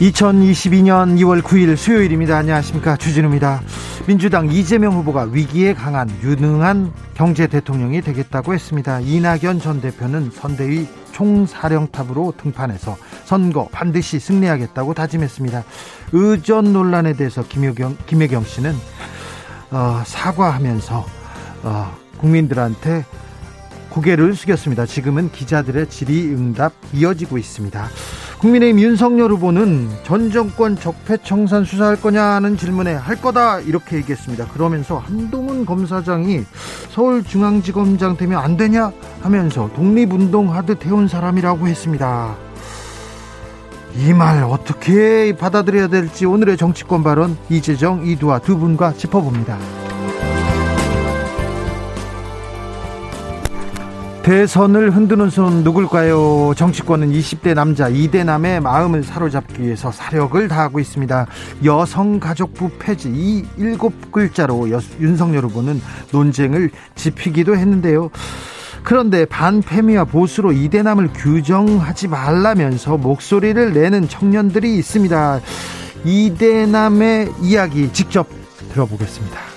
2022년 2월 9일 수요일입니다. 안녕하십니까. 주진우입니다. 민주당 이재명 후보가 위기에 강한 유능한 경제 대통령이 되겠다고 했습니다. 이낙연 전 대표는 선대위 총사령탑으로 등판해서 선거 반드시 승리하겠다고 다짐했습니다. 의전 논란에 대해서 김효경, 김혜경 씨는 어, 사과하면서 어, 국민들한테 고개를 숙였습니다. 지금은 기자들의 질의응답 이어지고 있습니다. 국민의힘 윤석열 후보는 전 정권 적폐청산 수사할 거냐는 질문에 할 거다 이렇게 얘기했습니다. 그러면서 한동훈 검사장이 서울중앙지검장 되면 안 되냐 하면서 독립운동 하듯 해온 사람이라고 했습니다. 이 말 어떻게 받아들여야 될지 오늘의 정치권 발언 이재정, 이두아 두 분과 짚어봅니다. 대선을 흔드는 손 누굴까요? 정치권은 20대 남자 이대남의 마음을 사로잡기 위해서 사력을 다하고 있습니다. 여성가족부 폐지 이 일곱 글자로 윤석열 후보는 논쟁을 짚히기도 했는데요. 그런데 반페미와 보수로 이대남을 규정하지 말라면서 목소리를 내는 청년들이 있습니다. 이대남의 이야기 직접 들어보겠습니다.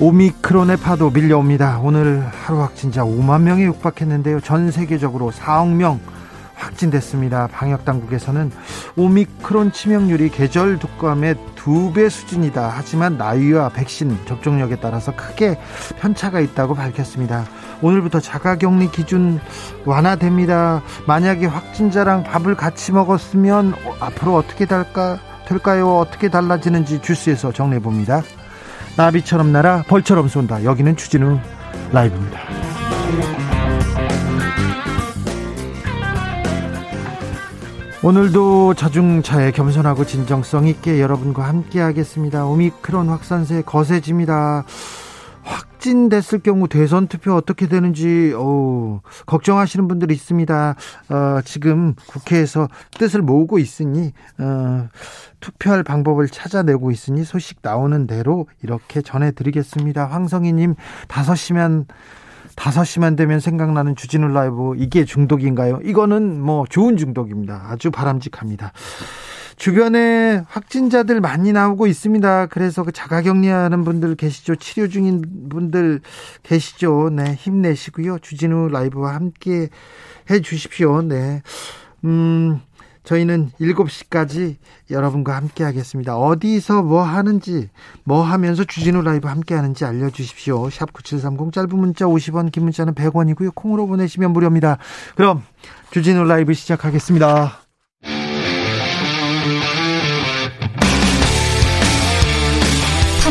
오미크론의 파도 밀려옵니다. 오늘 하루 확진자 5만 명에 육박했는데요. 전 세계적으로 4억 명 확진됐습니다. 방역 당국에서는 오미크론 치명률이 계절 독감의 두 배 수준이다. 하지만 나이와 백신 접종력에 따라서 크게 편차가 있다고 밝혔습니다. 오늘부터 자가격리 기준 완화됩니다. 만약에 확진자랑 밥을 같이 먹었으면 앞으로 어떻게 될까 될까요? 어떻게 달라지는지 주스에서 정리해 봅니다. 나비처럼 날아 벌처럼 쏜다. 여기는 추진우 라이브입니다. 오늘도 자중차에 겸손하고 진정성 있게 여러분과 함께 하겠습니다. 오미크론 확산세 거세집니다. 확진됐을 경우 대선 투표 어떻게 되는지 어, 걱정하시는 분들이 있습니다. 어, 지금 국회에서 뜻을 모으고 있으니 어, 투표할 방법을 찾아내고 있으니 소식 나오는 대로 이렇게 전해드리겠습니다. 황성희님 5시면 5시만 되면 생각나는 주진우 라이브 이게 중독인가요? 이거는 뭐 좋은 중독입니다. 아주 바람직합니다. 주변에 확진자들 많이 나오고 있습니다. 그래서 그 자가 격리하는 분들 계시죠. 치료 중인 분들 계시죠. 네, 힘내시고요. 주진우 라이브와 함께 해 주십시오. 네. 음, 저희는 7시까지 여러분과 함께 하겠습니다. 어디서 뭐 하는지, 뭐 하면서 주진우 라이브 함께 하는지 알려주십시오. 샵9730 짧은 문자 50원, 긴 문자는 100원이고요. 콩으로 보내시면 무료입니다. 그럼 주진우 라이브 시작하겠습니다.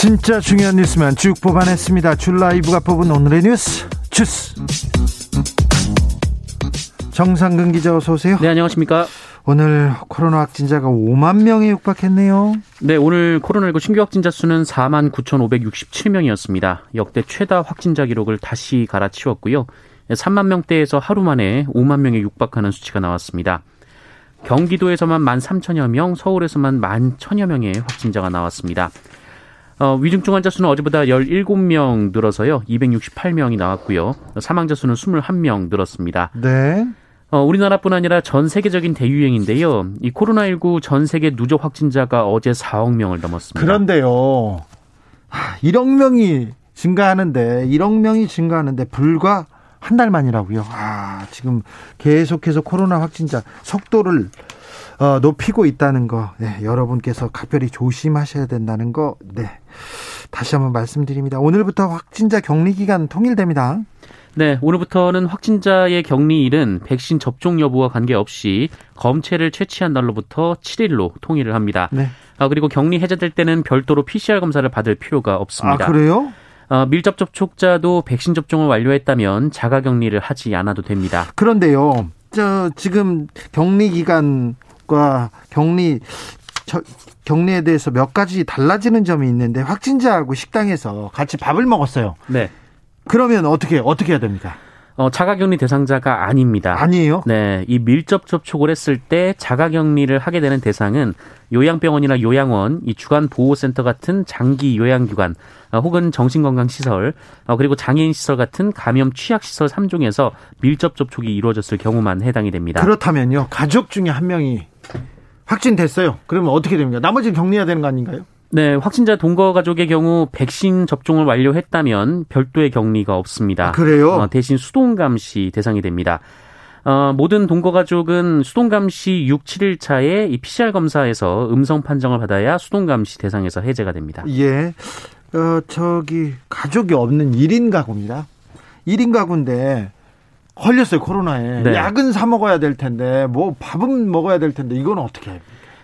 진짜 중요한 뉴스만 쭉 뽑아냈습니다. 줄 라이브가 뽑은 오늘의 뉴스 주스. 정상근 기자 어서 오세요. 네, 안녕하십니까? 오늘 코로나 확진자가 5만 명에 육박했네요. 네, 오늘 코로나19 신규 확진자 수는 4만 9,567명이었습니다. 역대 최다 확진자 기록을 다시 갈아치웠고요. 3만 명대에서 하루 만에 5만 명에 육박하는 수치가 나왔습니다. 경기도에서만 1만 3천여 명, 서울에서만 1만 1천여 명의 확진자가 나왔습니다. 어, 위중증 환자 수는 어제보다 17명 늘어서요. 268명이 나왔고요. 사망자 수는 21명 늘었습니다. 네. 어, 우리나라뿐 아니라 전 세계적인 대유행인데요. 이 코로나19 전 세계 누적 확진자가 어제 4억 명을 넘었습니다. 그런데요. 1억 명이 증가하는데 1억 명이 증가하는데 불과 한 달 만이라고요. 아, 지금 계속해서 코로나 확진자 속도를 어, 높이고 있다는 거, 네, 여러분께서 각별히 조심하셔야 된다는 거, 네. 다시 한번 말씀드립니다. 오늘부터 확진자 격리 기간 통일됩니다. 네, 오늘부터는 확진자의 격리일은 백신 접종 여부와 관계없이 검체를 채취한 날로부터 7일로 통일을 합니다. 네. 아, 그리고 격리 해제될 때는 별도로 PCR 검사를 받을 필요가 없습니다. 아, 그래요? 어, 밀접 접촉자도 백신 접종을 완료했다면 자가 격리를 하지 않아도 됩니다. 그런데요. 저 지금 격리 기간 과 격리 저, 격리에 대해서 몇 가지 달라지는 점이 있는데 확진자하고 식당에서 같이 밥을 먹었어요. 네. 그러면 어떻게 어떻게 해야 됩니까? 어, 자가격리 대상자가 아닙니다. 아니에요? 네, 이 밀접 접촉을 했을 때 자가격리를 하게 되는 대상은 요양병원이나 요양원, 이 주간 보호센터 같은 장기 요양기관, 어, 혹은 정신건강시설, 어, 그리고 장애인시설 같은 감염 취약시설 3종에서 밀접 접촉이 이루어졌을 경우만 해당이 됩니다. 그렇다면요, 가족 중에 한 명이 확진됐어요. 그러면 어떻게 됩니까? 나머지는 격리해야 되는 거 아닌가요? 네, 확진자 동거 가족의 경우 백신 접종을 완료했다면 별도의 격리가 없습니다. 아, 그래요? 어, 대신 수동 감시 대상이 됩니다. 어, 모든 동거 가족은 수동 감시 6, 7일 차에 이 PCR 검사에서 음성 판정을 받아야 수동 감시 대상에서 해제가 됩니다. 예. 어, 저기 가족이 없는 1인 가구입니다. 1인 가구인데 걸렸어요 코로나에 네. 약은 사 먹어야 될 텐데 뭐 밥은 먹어야 될 텐데 이건 어떻게 해요?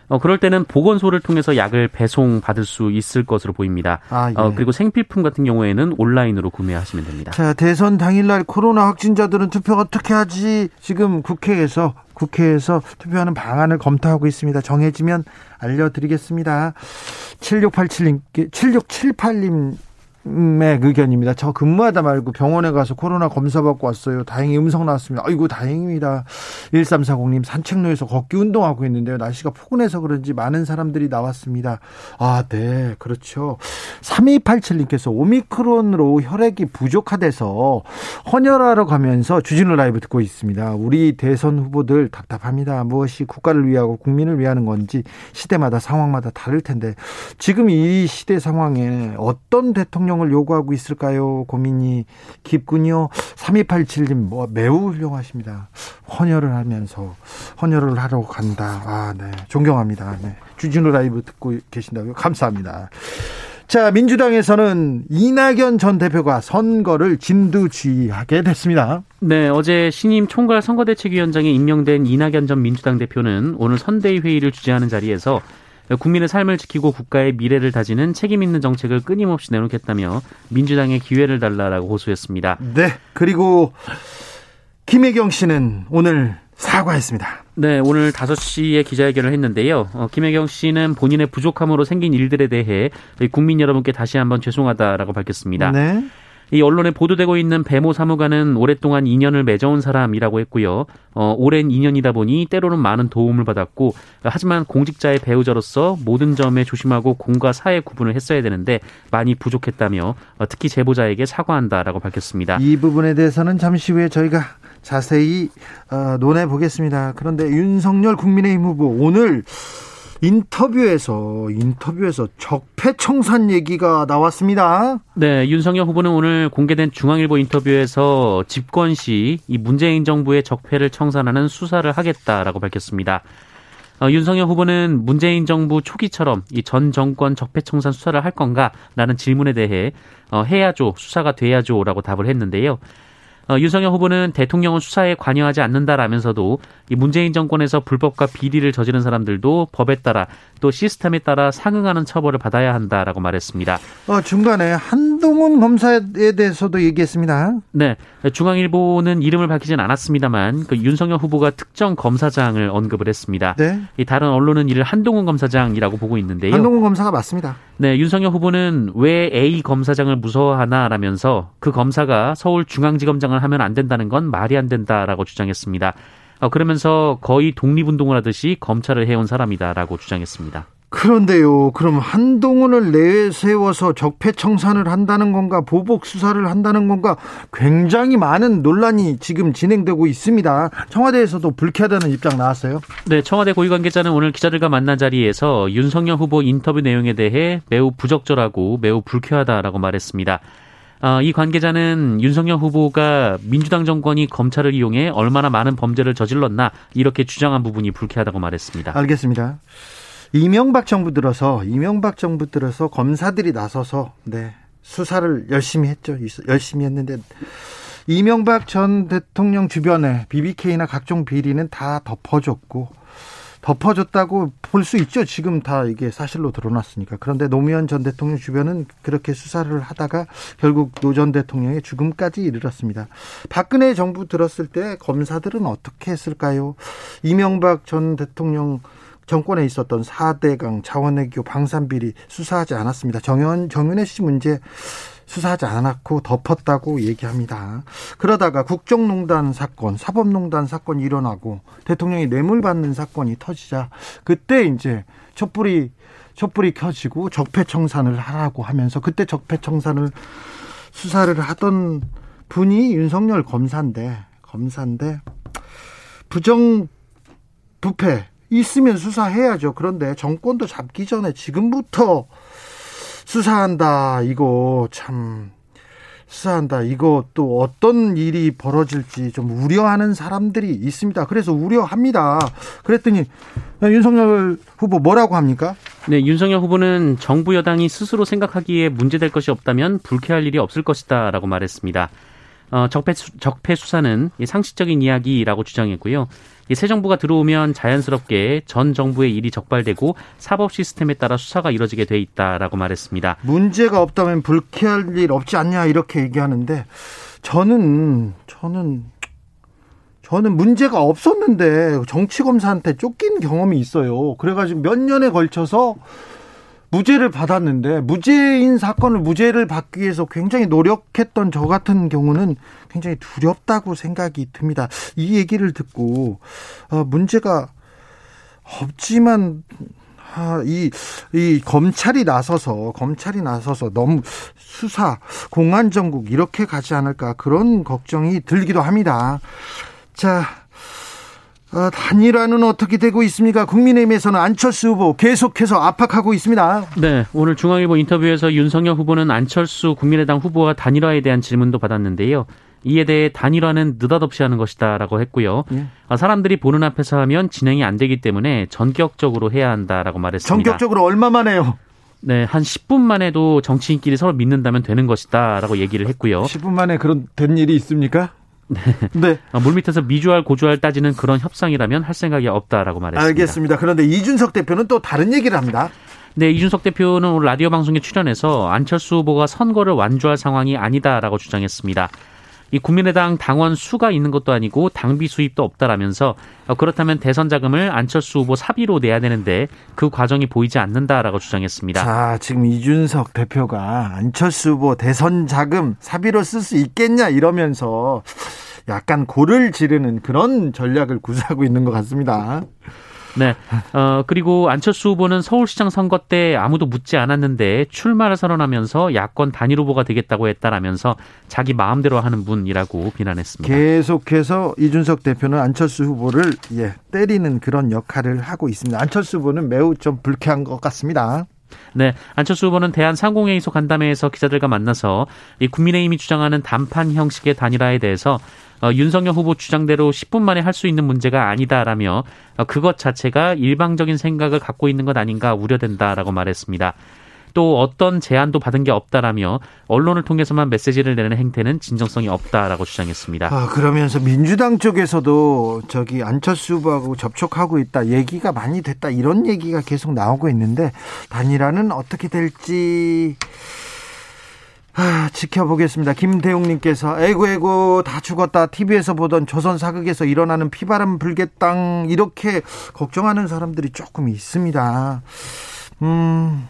어, 그럴 때는 보건소를 통해서 약을 배송 받을 수 있을 것으로 보입니다. 아, 예. 어, 그리고 생필품 같은 경우에는 온라인으로 구매하시면 됩니다. 자, 대선 당일날 코로나 확진자들은 투표 어떻게 하지? 지금 국회에서 국회에서 투표하는 방안을 검토하고 있습니다. 정해지면 알려드리겠습니다. 7687님, 7678님 의 의견입니다. 저 근무하다 말고 병원에 가서 코로나 검사 받고 왔어요. 다행히 음성 나왔습니다. 아이고 다행입니다. 1340님 산책로에서 걷기 운동하고 있는데요. 날씨가 포근해서 그런지 많은 사람들이 나왔습니다. 아, 네. 그렇죠. 3287님께서 오미크론으로 혈액이 부족하대서 헌혈하러 가면서 주진우 라이브 듣고 있습니다. 우리 대선 후보들 답답합니다. 무엇이 국가를 위하고 국민을 위하는 건지 시대마다 상황마다 다를 텐데 지금 이 시대 상황에 어떤 대통령 대통령을 요구하고 있을까요? 고민이 깊군요. 3287님, 뭐, 매우 훌륭하십니다. 헌혈을 하면서, 헌혈을 하러 간다. 아, 네. 존경합니다. 네. 주진우 라이브 듣고 계신다고요? 감사합니다. 자, 민주당에서는 이낙연 전 대표가 선거를 진두지휘하게 됐습니다. 네, 어제 신임 총괄 선거대책위원장에 임명된 이낙연 전 민주당 대표는 오늘 선대위 회의를 주재하는 자리에서 국민의 삶을 지키고 국가의 미래를 다지는 책임 있는 정책을 끊임없이 내놓겠다며 민주당의 기회를 달라라고 호소했습니다. 네. 그리고 김혜경 씨는 오늘 사과했습니다. 네, 오늘 5시에 기자회견을 했는데요. 어, 김혜경 씨는 본인의 부족함으로 생긴 일들에 대해 국민 여러분께 다시 한번 죄송하다라고 밝혔습니다. 네. 이 언론에 보도되고 있는 배모 사무관은 오랫동안 인연을 맺어온 사람이라고 했고요. 어, 오랜 인연이다 보니 때로는 많은 도움을 받았고 하지만 공직자의 배우자로서 모든 점에 조심하고 공과 사의 구분을 했어야 되는데 많이 부족했다며 어, 특히 제보자에게 사과한다라고 밝혔습니다. 이 부분에 대해서는 잠시 후에 저희가 자세히 어, 논해 보겠습니다. 그런데 윤석열 국민의힘 후보 오늘 인터뷰에서 인터뷰에서 적폐청산 얘기가 나왔습니다. 네, 윤석열 후보는 오늘 공개된 중앙일보 인터뷰에서 집권 시 이 문재인 정부의 적폐를 청산하는 수사를 하겠다라고 밝혔습니다. 어, 윤석열 후보는 문재인 정부 초기처럼 이 전 정권 적폐청산 수사를 할 건가라는 질문에 대해 어, 해야죠, 수사가 돼야죠라고 답을 했는데요. 어, 윤석열 후보는 대통령은 수사에 관여하지 않는다라면서도 이 문재인 정권에서 불법과 비리를 저지른 사람들도 법에 따라 또 시스템에 따라 상응하는 처벌을 받아야 한다라고 말했습니다. 어, 중간에 한동훈 검사에 대해서도 얘기했습니다. 네, 중앙일보는 이름을 밝히진 않았습니다만 그 윤석열 후보가 특정 검사장을 언급을 했습니다. 네. 이 다른 언론은 이를 한동훈 검사장이라고 보고 있는데요. 한동훈 검사가 맞습니다. 네, 윤석열 후보는 왜 A 검사장을 무서워하나라면서 그 검사가 서울중앙지검장을 하면 안 된다는 건 말이 안 된다라고 주장했습니다. 어, 그러면서 거의 독립운동을 하듯이 검찰을 해온 사람이다라고 주장했습니다. 그런데요, 그럼 한동훈을 내세워서 적폐청산을 한다는 건가, 보복 수사를 한다는 건가, 굉장히 많은 논란이 지금 진행되고 있습니다. 청와대에서도 불쾌하다는 입장 나왔어요. 네, 청와대 고위 관계자는 오늘 기자들과 만난 자리에서 윤석열 후보 인터뷰 내용에 대해 매우 부적절하고 매우 불쾌하다라고 말했습니다. 어, 이 관계자는 윤석열 후보가 민주당 정권이 검찰을 이용해 얼마나 많은 범죄를 저질렀나 이렇게 주장한 부분이 불쾌하다고 말했습니다. 알겠습니다. 이명박 정부 들어서 이명박 정부 들어서 검사들이 나서서 네 수사를 열심히 했죠. 열심히 했는데 이명박 전 대통령 주변에 BBK나 각종 비리는 다 덮어줬고 덮어줬다고 볼 수 있죠. 지금 다 이게 사실로 드러났으니까. 그런데 노무현 전 대통령 주변은 그렇게 수사를 하다가 결국 노 전 대통령의 죽음까지 이르렀습니다. 박근혜 정부 들었을 때 검사들은 어떻게 했을까요? 이명박 전 대통령 정권에 있었던 4대강 자원외교 방산비리 수사하지 않았습니다. 정현, 정윤혜 씨 문제 수사하지 않았고 덮었다고 얘기합니다. 그러다가 국정농단 사건, 사법농단 사건이 일어나고 대통령이 뇌물 받는 사건이 터지자 그때 이제 촛불이 촛불이 켜지고 적폐청산을 하라고 하면서 그때 적폐청산을 수사를 하던 분이 윤석열 검사인데 검사인데 부정 부패 있으면 수사해야죠. 그런데 정권도 잡기 전에 지금부터 수사한다. 이거 참 수사한다. 이거 또 어떤 일이 벌어질지 좀 우려하는 사람들이 있습니다. 그래서 우려합니다. 그랬더니 윤석열 후보 뭐라고 합니까? 네, 윤석열 후보는 정부 여당이 스스로 생각하기에 문제될 것이 없다면 불쾌할 일이 없을 것이다라고 말했습니다. 어, 적폐, 적폐 수사는 상식적인 이야기라고 주장했고요. 새 정부가 들어오면 자연스럽게 전 정부의 일이 적발되고 사법 시스템에 따라 수사가 이뤄지게 돼 있다라고 말했습니다. 문제가 없다면 불쾌할 일 없지 않냐 이렇게 얘기하는데 저는 저는 저는 문제가 없었는데 정치 검사한테 쫓긴 경험이 있어요. 그래가지고 몇 년에 걸쳐서 무죄를 받았는데 무죄인 사건을 무죄를 받기 위해서 굉장히 노력했던 저 같은 경우는 굉장히 두렵다고 생각이 듭니다. 이 얘기를 듣고 어, 문제가 없지만 아, 이, 이 검찰이 나서서 검찰이 나서서 너무 수사 공안 정국 이렇게 가지 않을까 그런 걱정이 들기도 합니다. 자, 어, 단일화는 어떻게 되고 있습니까? 국민의힘에서는 안철수 후보 계속해서 압박하고 있습니다. 네, 오늘 중앙일보 인터뷰에서 윤석열 후보는 안철수 국민의당 후보와 단일화에 대한 질문도 받았는데요. 이에 대해 단일화는 느닷없이 하는 것이다라고 했고요. 예. 사람들이 보는 앞에서 하면 진행이 안 되기 때문에 전격적으로 해야 한다라고 말했습니다. 전격적으로 얼마만 해요? 네, 한 10분 만에도 정치인끼리 서로 믿는다면 되는 것이다라고 얘기를 했고요. 10분 만에 그런 된 일이 있습니까? 네. 네. 아, 물밑에서 미주알 고주알 따지는 그런 협상이라면 할 생각이 없다라고 말했습니다. 알겠습니다. 그런데 이준석 대표는 또 다른 얘기를 합니다. 네, 이준석 대표는 오늘 라디오 방송에 출연해서 안철수 후보가 선거를 완주할 상황이 아니다라고 주장했습니다. 이 국민의당 당원 수가 있는 것도 아니고 당비 수입도 없다라면서 어, 그렇다면 대선 자금을 안철수 후보 사비로 내야 되는데 그 과정이 보이지 않는다라고 주장했습니다. 자, 지금 이준석 대표가 안철수 후보 대선 자금 사비로 쓸 수 있겠냐 이러면서 약간 고를 지르는 그런 전략을 구사하고 있는 것 같습니다. 네. 어, 그리고 안철수 후보는 서울시장 선거 때 아무도 묻지 않았는데 출마를 선언하면서 야권 단일 후보가 되겠다고 했다라면서 자기 마음대로 하는 분이라고 비난했습니다. 계속해서 이준석 대표는 안철수 후보를 예, 때리는 그런 역할을 하고 있습니다. 안철수 후보는 매우 좀 불쾌한 것 같습니다. 네, 안철수 후보는 대한상공회의소 간담회에서 기자들과 만나서 이 국민의힘이 주장하는 단판 형식의 단일화에 대해서 어, 윤석열 후보 주장대로 10분 만에 할 수 있는 문제가 아니다라며 어, 그것 자체가 일방적인 생각을 갖고 있는 것 아닌가 우려된다라고 말했습니다. 또 어떤 제안도 받은 게 없다라며 언론을 통해서만 메시지를 내는 행태는 진정성이 없다라고 주장했습니다. 아, 그러면서 민주당 쪽에서도 저기 안철수 후보하고 접촉하고 있다 얘기가 많이 됐다 이런 얘기가 계속 나오고 있는데 단일화는 어떻게 될지 아, 지켜보겠습니다. 김대웅님께서 에고 에고 다 죽었다. TV에서 보던 조선 사극에서 일어나는 피바람 불겠당 이렇게 걱정하는 사람들이 조금 있습니다. 음.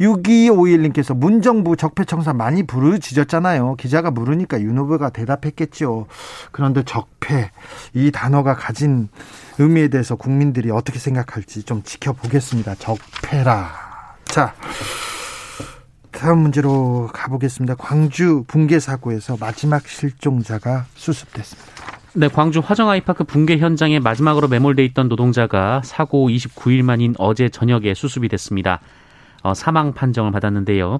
6251님께서 문정부 적폐청산 많이 부르짖었잖아요. 기자가 물으니까 윤 후보가 대답했겠죠. 그런데 적폐, 이 단어가 가진 의미에 대해서 국민들이 어떻게 생각할지 좀 지켜보겠습니다. 적폐라. 자, 다음 문제로 가보겠습니다. 광주 붕괴 사고에서 마지막 실종자가 수습됐습니다. 네, 광주 화정 아이파크 붕괴 현장에 마지막으로 매몰돼 있던 노동자가 사고 29일 만인 어제 저녁에 수습이 됐습니다. 어, 사망 판정을 받았는데요.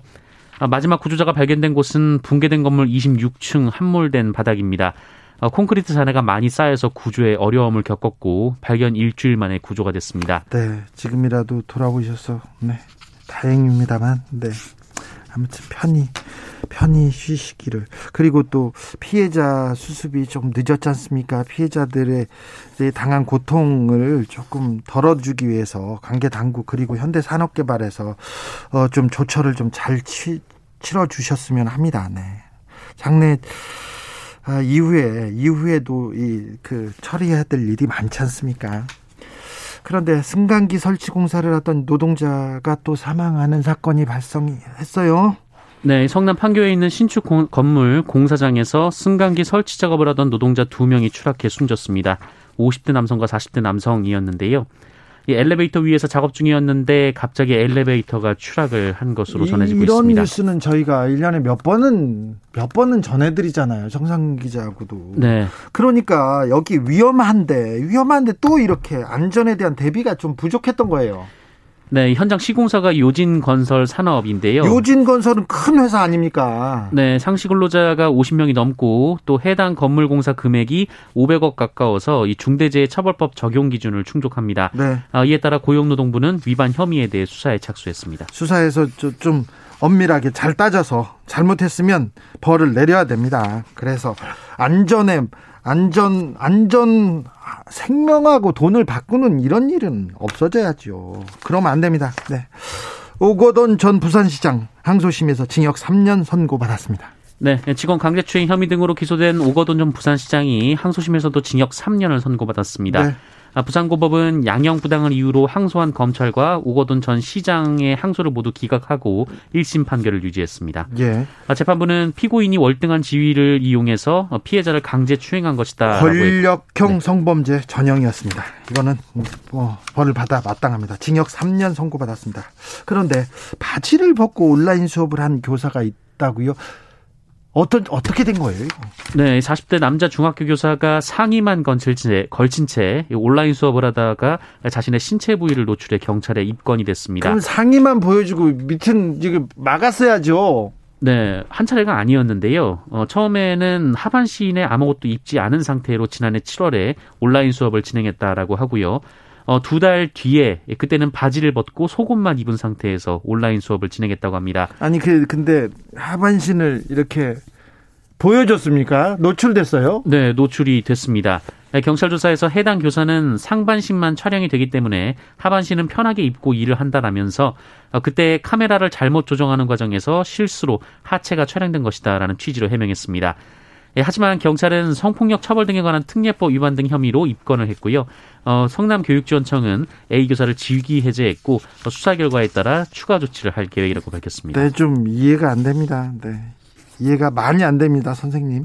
아, 마지막 구조자가 발견된 곳은 붕괴된 건물 26층 함몰된 바닥입니다. 아, 콘크리트 잔해가 많이 쌓여서 구조에 어려움을 겪었고 발견 일주일 만에 구조가 됐습니다. 네, 지금이라도 돌아오셔서 네, 다행입니다만 네. 아무튼 편히 편히 쉬시기를 그리고 또 피해자 수습이 좀 늦었지 않습니까? 피해자들의 당한 고통을 조금 덜어주기 위해서 관계 당국 그리고 현대산업개발에서 어, 좀 조처를 좀 잘 치러 주셨으면 합니다. 네. 장례 아, 이후에 이후에도 이 그 처리해야 될 일이 많지 않습니까? 그런데 승강기 설치 공사를 하던 노동자가 또 사망하는 사건이 발생했어요. 네, 성남 판교에 있는 신축 공, 건물 공사장에서 승강기 설치 작업을 하던 노동자 두 명이 추락해 숨졌습니다. 50대 남성과 40대 남성이었는데요. 이 엘리베이터 위에서 작업 중이었는데 갑자기 엘리베이터가 추락을 한 것으로 전해지고 이런 있습니다. 이런 뉴스는 저희가 1년에 몇 번은 몇 번은 전해드리잖아요. 정상 기자하고도. 네. 그러니까 여기 위험한데 위험한데 또 이렇게 안전에 대한 대비가 좀 부족했던 거예요. 네, 현장 시공사가 요진건설 산업인데요. 요진건설은 큰 회사 아닙니까? 네, 상시 근로자가 50명이 넘고 또 해당 건물 공사 금액이 500억 가까워서 이 중대재해처벌법 적용 기준을 충족합니다. 네. 아, 이에 따라 고용노동부는 위반 혐의에 대해 수사에 착수했습니다. 수사에서 좀 엄밀하게 잘 따져서 잘못했으면 벌을 내려야 됩니다. 그래서 안전에 안전 안전 생명하고 돈을 바꾸는 이런 일은 없어져야죠. 그러면 안 됩니다. 네. 오거돈 전 부산시장 항소심에서 징역 3년 선고받았습니다. 네, 직원 강제추행 혐의 등으로 기소된 오거돈 전 부산시장이 항소심에서도 징역 3년을 선고받았습니다. 네. 아, 부산고법은 양형 부당을 이유로 항소한 검찰과 오거돈 전 시장의 항소를 모두 기각하고 1심 판결을 유지했습니다. 예. 아, 재판부는 피고인이 월등한 지위를 이용해서 피해자를 강제 추행한 것이다. 권력형 네. 성범죄 전형이었습니다. 이거는 뭐 벌을 받아 마땅합니다. 징역 3년 선고받았습니다. 그런데 바지를 벗고 온라인 수업을 한 교사가 있다고요? 어떤 어떻게 된 거예요? 이거? 네, 40대 남자 중학교 교사가 상의만 걸친 채, 걸친 채 온라인 수업을 하다가 자신의 신체 부위를 노출해 경찰에 입건이 됐습니다. 그럼 상의만 보여주고 밑은 지금 막았어야죠. 네, 한 차례가 아니었는데요. 어, 처음에는 하반신에 아무것도 입지 않은 상태로 지난해 7월에 온라인 수업을 진행했다라고 하고요. 어, 두 달 뒤에 그때는 바지를 벗고 속옷만 입은 상태에서 온라인 수업을 진행했다고 합니다. 아니 그 근데 하반신을 이렇게 보여줬습니까? 노출됐어요? 네, 노출이 됐습니다. 네, 경찰 조사에서 해당 교사는 상반신만 촬영이 되기 때문에 하반신은 편하게 입고 일을 한다라면서 어, 그때 카메라를 잘못 조정하는 과정에서 실수로 하체가 촬영된 것이다라는 취지로 해명했습니다. 예, 하지만 경찰은 성폭력 처벌 등에 관한 특례법 위반 등 혐의로 입건을 했고요. 어, 성남교육지원청은 A 교사를 직위 해제했고 어, 수사 결과에 따라 추가 조치를 할 계획이라고 밝혔습니다. 네, 좀 이해가 안 됩니다. 네. 이해가 많이 안 됩니다, 선생님.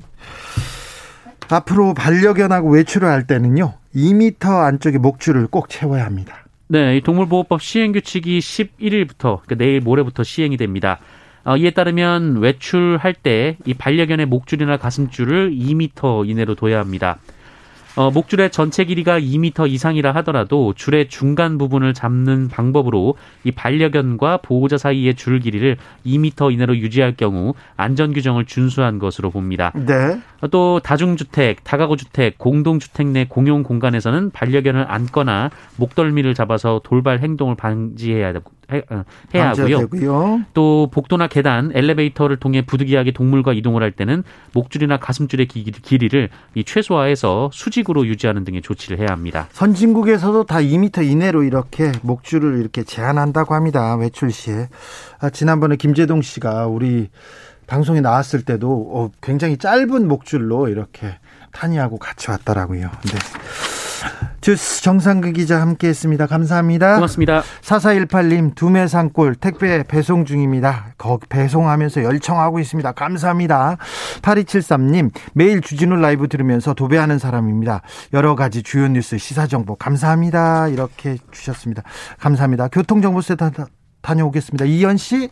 앞으로 반려견하고 외출을 할 때는요, 2미터 안쪽에 목줄을 꼭 채워야 합니다. 네, 동물보호법 시행규칙이 11일부터, 그러니까 내일 모레부터 시행이 됩니다. 어, 이에 따르면 외출할 때 이 반려견의 목줄이나 가슴줄을 2미터 이내로 둬야 합니다. 어, 목줄의 전체 길이가 2미터 이상이라 하더라도 줄의 중간 부분을 잡는 방법으로 이 반려견과 보호자 사이의 줄 길이를 2미터 이내로 유지할 경우 안전 규정을 준수한 것으로 봅니다. 네. 어, 또 다중주택, 다가구 주택, 공동주택 내 공용 공간에서는 반려견을 안거나 목덜미를 잡아서 돌발 행동을 방지해야 해야 하고요. 되고요. 또 복도나 계단, 엘리베이터를 통해 부득이하게 동물과 이동을 할 때는 목줄이나 가슴줄의 길이를 이 최소화해서 수직으로 유지하는 등의 조치를 해야 합니다. 선진국에서도 다 2m 이내로 이렇게 목줄을 이렇게 제한한다고 합니다. 외출 시에. 아, 지난번에 김재동 씨가 우리 방송에 나왔을 때도 어, 굉장히 짧은 목줄로 이렇게 탄이하고 같이 왔더라고요. 네. 주스 정상근 기자 함께 했습니다. 감사합니다. 고맙습니다. 4418님 두매산골 택배 배송 중입니다. 거 배송하면서 열청하고 있습니다. 감사합니다. 8273님 매일 주진우 라이브 들으면서 도배하는 사람입니다. 여러 가지 주요 뉴스 시사 정보 감사합니다. 이렇게 주셨습니다. 감사합니다. 교통정보센터 다녀오겠습니다. 이현 씨.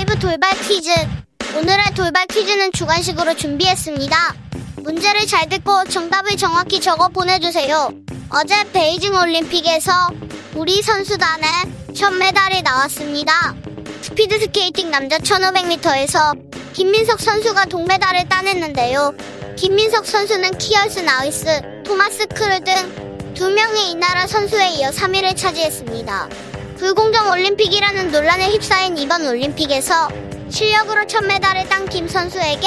라이브 돌발 퀴즈. 오늘의 돌발 퀴즈는 주관식으로 준비했습니다. 문제를 잘 듣고 정답을 정확히 적어 보내주세요. 어제 베이징 올림픽에서 우리 선수단에 첫 메달이 나왔습니다. 스피드 스케이팅 남자 1500m에서 김민석 선수가 동메달을 따냈는데요. 김민석 선수는 키얼트 나위스, 토마스 크롤 등 두 명의 이 나라 선수에 이어 3위를 차지했습니다. 불공정 올림픽이라는 논란에 휩싸인 이번 올림픽에서 실력으로 첫 메달을 딴 김 선수에게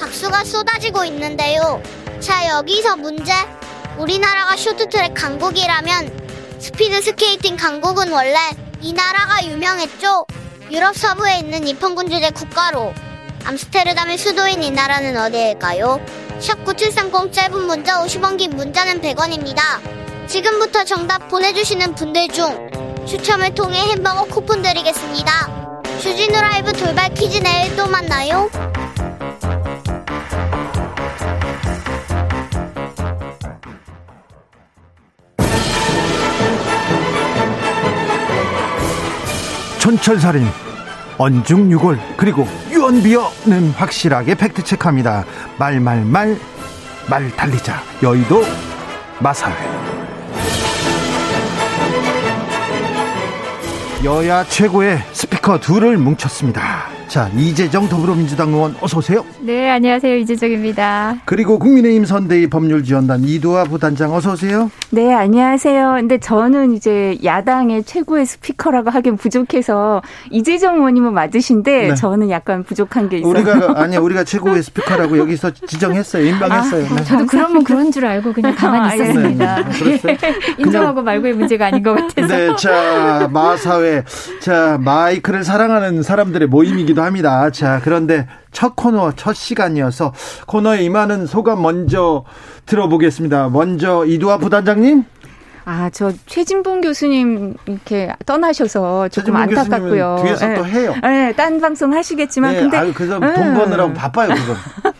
박수가 쏟아지고 있는데요. 자, 여기서 문제. 우리나라가 쇼트트랙 강국이라면 스피드 스케이팅 강국은 원래 이 나라가 유명했죠. 유럽 서부에 있는 입헌군주제 국가로 암스테르담이 수도인 이 나라는 어디일까요? 샵 9730 짧은 문자 50원 긴 문자는 100원입니다. 지금부터 정답 보내주시는 분들 중 추첨을 통해 햄버거 쿠폰 드리겠습니다. 주진우 라이브 돌발 퀴즈 내일 또 만나요. 촌철살인 언중유골 그리고 유언비어는 확실하게 팩트체크합니다 말말말 말 달리자 여의도 마사회 여야 최고의 스피커 둘을 뭉쳤습니다 자 이재정 더불어민주당 의원 어서 오세요 네, 안녕하세요. 이재정입니다. 그리고 국민의힘 선대위 법률지원단 이두아 부단장 어서 오세요 네, 안녕하세요. 근데 저는 이제 야당의 최고의 스피커라고 하긴 부족해서 이재정 의원님은 맞으신데 네. 저는 약간 부족한 게 있어요. 우리가 아니야 우리가 최고의 스피커라고 여기서 지정했어요 인정했어요 네. 저도 그러면 그런 줄 알고 그냥 가만히 아, 있었습니다. 네, 그랬어요? 인정하고 말고의 문제가 아닌 것 같아서. 네, 자, 마사회. 자, 마이크를 사랑하는 사람들의 모임이기도 합니다. 자, 그런데 첫 코너, 첫 시간이어서 코너에 임하는 소감 먼저 들어보겠습니다. 먼저 이두아 부단장님. 아, 저 최진봉 교수님 이렇게 떠나셔서 조금 안타깝고요. 뒤에서 네. 또 해요. 네, 딴 방송 하시겠지만 네, 근데 아유, 그래서 네. 돈 버느라고 바빠요, 그건.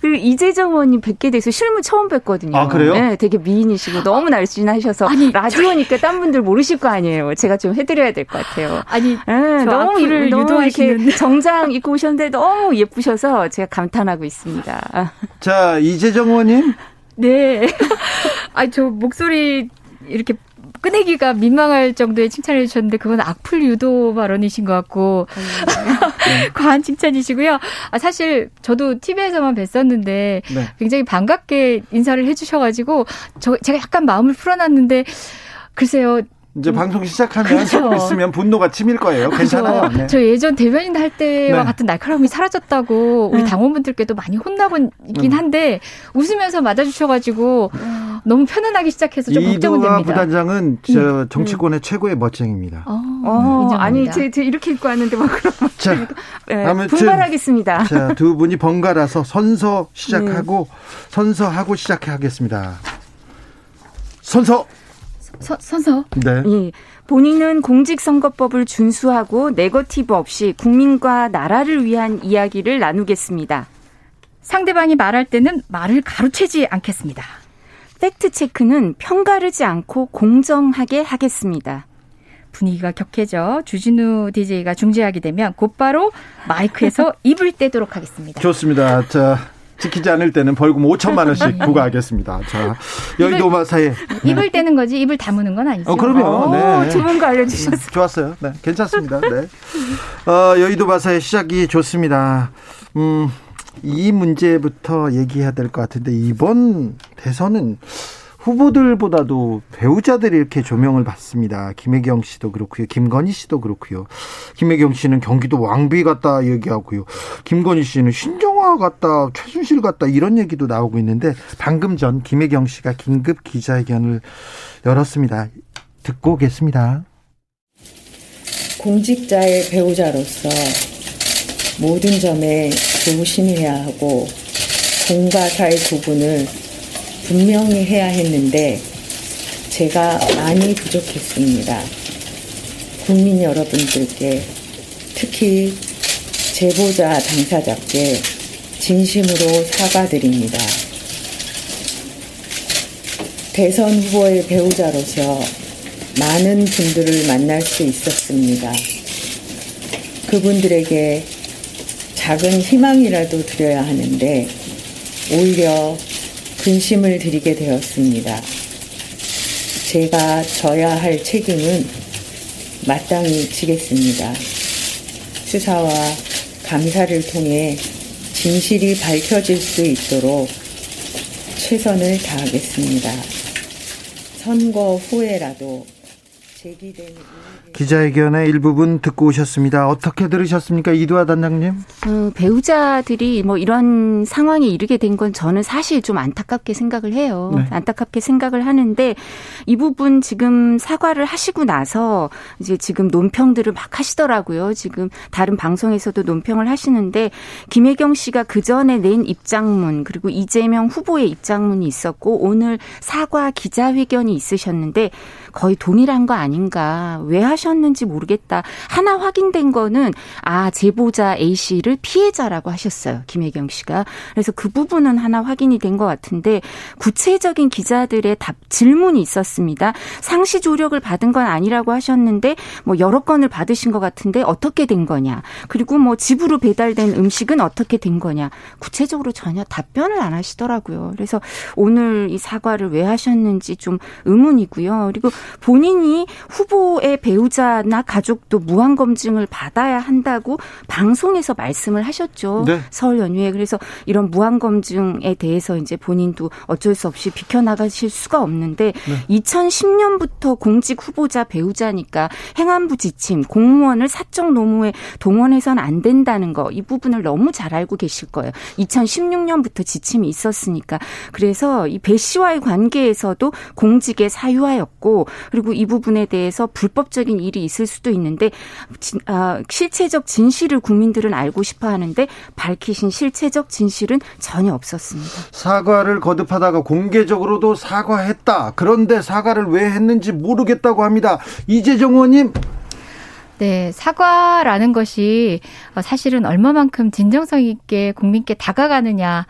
그 이재정 의원님 뵙게 돼서 실무 처음 뵀거든요. 아, 그래요? 네, 되게 미인이시고 너무 날씬하셔서 라디오니까 딴 분들 모르실 거 아니에요. 제가 좀 해드려야 될 것 같아요. 아니, 네, 저 너무 악플을 너무 유도하시는. 이렇게 정장 입고 오셨는데 너무 예쁘셔서 제가 감탄하고 있습니다. 아, 자, 이재정 의원님. 네. 아니, 저 목소리 이렇게 꺼내기가 민망할 정도의 칭찬을 해주셨는데 그건 악플 유도 발언이신 것 같고 과한 칭찬이시고요. 아, 사실 저도 TV에서만 뵀었는데 네. 굉장히 반갑게 인사를 해주셔가지고 저 제가 약간 마음을 풀어놨는데 글쎄요. 이제 방송 시작하면 그렇죠. 조금 있으면 분노가 치밀 거예요. 괜찮아요. 그래서 네. 저 예전 대변인 할 때와 네. 같은 날카로움이 사라졌다고 우리 당원분들께도 많이 혼나고 있긴 음. 한데 웃으면서 맞아주셔가지고 너무 편안하게 시작해서 좀 걱정은 됩니다. 부단장은 저 정치권의 최고의 멋쟁입니다. 어, 어. 아니, 제, 제 이렇게 입고 왔는데 막 그런. 자, 네, 분발하겠습니다. 자, 두 분이 번갈아서 선서 시작하고 선서하고 시작하겠습니다. 선서. 서- 선서 네. 예. 본인은 공직선거법을 준수하고 네거티브 없이 국민과 나라를 위한 이야기를 나누겠습니다. 상대방이 말할 때는 말을 가로채지 않겠습니다. 팩트체크는 편가르지 않고 공정하게 하겠습니다. 분위기가 격해져 주진우 DJ가 중재하게 되면 곧바로 마이크에서 입을 떼도록 하겠습니다. 좋습니다. 자, 지키지 않을 때는 벌금 5천만 원씩 부과하겠습니다. 자, 여의도 마사에 입을 떼는 거지 입을 다무는 건 아니죠. 어, 그럼요. 오, 네. 좋은 거 알려주셨어요. 음, 좋았어요. 네, 괜찮습니다. 네. 어, 여의도 마사의 시작이 좋습니다. 음, 이 문제부터 얘기해야 될 것 같은데 이번 대선은 후보들보다도 배우자들이 이렇게 조명을 받습니다. 김혜경 씨도 그렇고요. 김건희 씨도 그렇고요. 김혜경 씨는 경기도 왕비 같다 얘기하고요. 김건희 씨는 신정화 같다, 최순실 같다 이런 얘기도 나오고 있는데 방금 전 김혜경 씨가 긴급 기자회견을 열었습니다. 듣고 오겠습니다. 공직자의 배우자로서 모든 점에 조심해야 하고 공과 사의 구분을 분명히 해야 했는데 제가 많이 부족했습니다. 국민 여러분들께 특히 제보자 당사자께 진심으로 사과드립니다. 대선 후보의 배우자로서 많은 분들을 만날 수 있었습니다. 그분들에게 작은 희망이라도 드려야 하는데 오히려 근심을 드리게 되었습니다. 제가 져야 할 책임은 마땅히 지겠습니다. 수사와 감사를 통해 진실이 밝혀질 수 있도록 최선을 다하겠습니다. 선거 후에라도 제기된 기자회견의 일부분 듣고 오셨습니다. 어떻게 들으셨습니까? 이두아 단장님? 어, 배우자들이 뭐 이런 상황에 이르게 된 건 저는 사실 좀 안타깝게 생각을 해요. 네. 안타깝게 생각을 하는데 이 부분 지금 사과를 하시고 나서 이제 지금 논평들을 막 하시더라고요. 지금 다른 방송에서도 논평을 하시는데 김혜경 씨가 그 전에 낸 입장문 그리고 이재명 후보의 입장문이 있었고 오늘 사과 기자회견이 있으셨는데 거의 동일한 거 아닌가. 왜 하셨는지 모르겠다. 하나 확인된 거는 아, 제보자 A 씨를 피해자라고 하셨어요. 김혜경 씨가. 그래서 그 부분은 하나 확인이 된 것 같은데 구체적인 기자들의 답 질문이 있었습니다. 상시 조력을 받은 건 아니라고 하셨는데 뭐 여러 건을 받으신 것 같은데 어떻게 된 거냐. 그리고 뭐 집으로 배달된 음식은 어떻게 된 거냐. 구체적으로 전혀 답변을 안 하시더라고요. 그래서 오늘 이 사과를 왜 하셨는지 좀 의문이고요. 그리고 본인이 후보의 배우자나 가족도 무한 검증을 받아야 한다고 방송에서 말씀을 하셨죠. 네. 설 연휴에 그래서 이런 무한 검증에 대해서 이제 본인도 어쩔 수 없이 비켜나가실 수가 없는데 네. 2010년부터 공직 후보자 배우자니까 행안부 지침 공무원을 사적 노무에 동원해서는 안 된다는 거 이 부분을 너무 잘 알고 계실 거예요. 2016년부터 지침이 있었으니까 그래서 이 배 씨와의 관계에서도 공직의 사유하였고 그리고 이 부분에 대해서 불법적인 일이 있을 수도 있는데 아, 실체적 진실을 국민들은 알고 싶어 하는데 밝히신 실체적 진실은 전혀 없었습니다. 사과를 거듭하다가 공개적으로도 사과했다. 그런데 사과를 왜 했는지 모르겠다고 합니다. 이재정 의원님. 네, 사과라는 것이 사실은 얼마만큼 진정성 있게 국민께 다가가느냐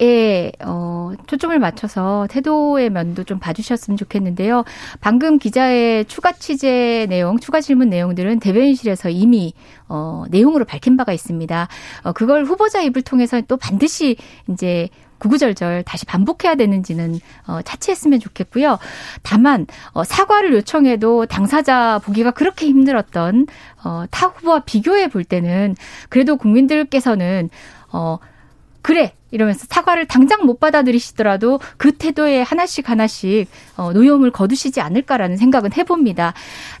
에, 어, 초점을 맞춰서 태도의 면도 좀 봐주셨으면 좋겠는데요. 방금 기자의 추가 취재 내용, 추가 질문 내용들은 대변인실에서 이미, 어, 내용으로 밝힌 바가 있습니다. 어, 그걸 후보자 입을 통해서 또 반드시 이제 구구절절 다시 반복해야 되는지는 어, 차치했으면 좋겠고요. 다만 어, 사과를 요청해도 당사자 보기가 그렇게 힘들었던 어, 타 후보와 비교해 볼 때는 그래도 국민들께서는 어, 그래 이러면서 사과를 당장 못 받아들이시더라도 그 태도에 하나씩 하나씩 어, 노여움을 거두시지 않을까라는 생각은 해봅니다.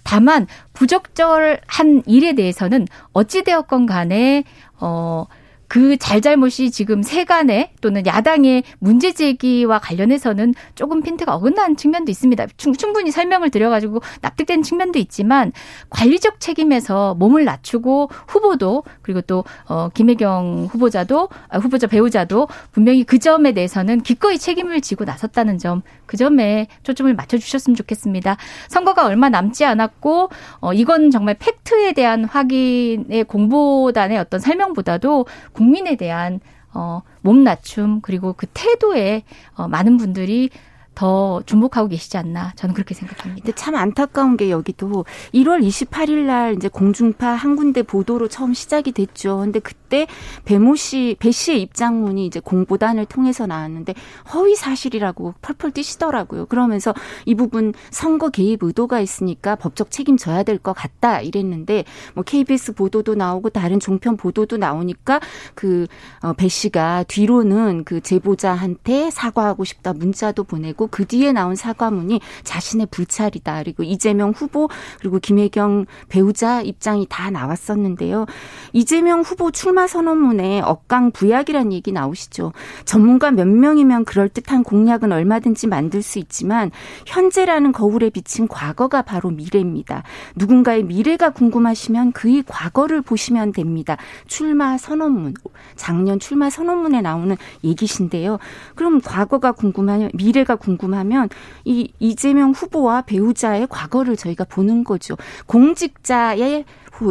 다만 부적절한 일에 대해서는 어찌되었건 간에 어 그 잘잘못이 지금 세간의 또는 야당의 문제 제기와 관련해서는 조금 핀트가 어긋난 측면도 있습니다. 충분히 설명을 드려가지고 납득된 측면도 있지만 관리적 책임에서 몸을 낮추고 후보도 그리고 또 어, 김혜경 후보자도 아, 후보자 배우자도 분명히 그 점에 대해서는 기꺼이 책임을 지고 나섰다는 점 그 점에 초점을 맞춰주셨으면 좋겠습니다. 선거가 얼마 남지 않았고 어, 이건 정말 팩트에 대한 확인의 공보단의 어떤 설명보다도 국민에 대한 어, 몸 낮춤 그리고 그 태도에 어, 많은 분들이 더 주목하고 계시지 않나 저는 그렇게 생각합니다. 근데 참 안타까운 게 여기도 1월 28일 날 이제 공중파 한 군데 보도로 처음 시작이 됐죠. 근데 그때 배모 씨, 배 씨의 입장문이 이제 공보단을 통해서 나왔는데 허위 사실이라고 펄펄 뛰시더라고요. 그러면서 이 부분 선거 개입 의도가 있으니까 법적 책임 져야 될 것 같다 이랬는데 뭐 KBS 보도도 나오고 다른 종편 보도도 나오니까 그배 어, 씨가 뒤로는 그 제보자한테 사과하고 싶다 문자도 보내고 그 뒤에 나온 사과문이 자신의 불찰이다. 그리고 이재명 후보 그리고 김혜경 배우자 입장이 다 나왔었는데요. 이재명 후보 출마 선언문에 억강 부약이라는 얘기 나오시죠. 전문가 몇 명이면 그럴듯한 공약은 얼마든지 만들 수 있지만 현재라는 거울에 비친 과거가 바로 미래입니다. 누군가의 미래가 궁금하시면 그의 과거를 보시면 됩니다. 출마 선언문, 작년 출마 선언문에 나오는 얘기신데요. 그럼 과거가 궁금하면 미래가 궁금 궁금하면 이 이재명 후보와 배우자의 과거를 저희가 보는 거죠. 공직자의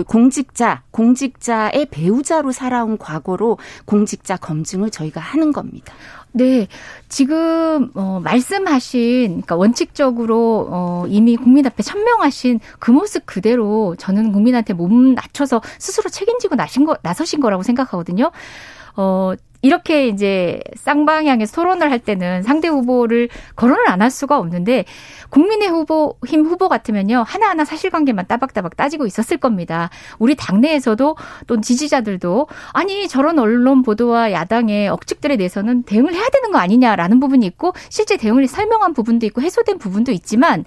공직자, 공직자의 배우자로 살아온 과거로 공직자 검증을 저희가 하는 겁니다. 네, 지금 어 말씀하신 그러니까 원칙적으로 어 이미 국민 앞에 천명하신 그 모습 그대로 저는 국민한테 몸 낮춰서 스스로 책임지고 나신 거 나서신 거라고 생각하거든요. 어 이렇게 이제 쌍방향에서 토론을 할 때는 상대 후보를 거론을 안 할 수가 없는데 국민의 후보 힘 후보 같으면요 하나하나 사실관계만 따박따박 따지고 있었을 겁니다. 우리 당내에서도 또 지지자들도 아니 저런 언론 보도와 야당의 억측들에 대해서는 대응을 해야 되는 거 아니냐라는 부분이 있고 실제 대응을 설명한 부분도 있고 해소된 부분도 있지만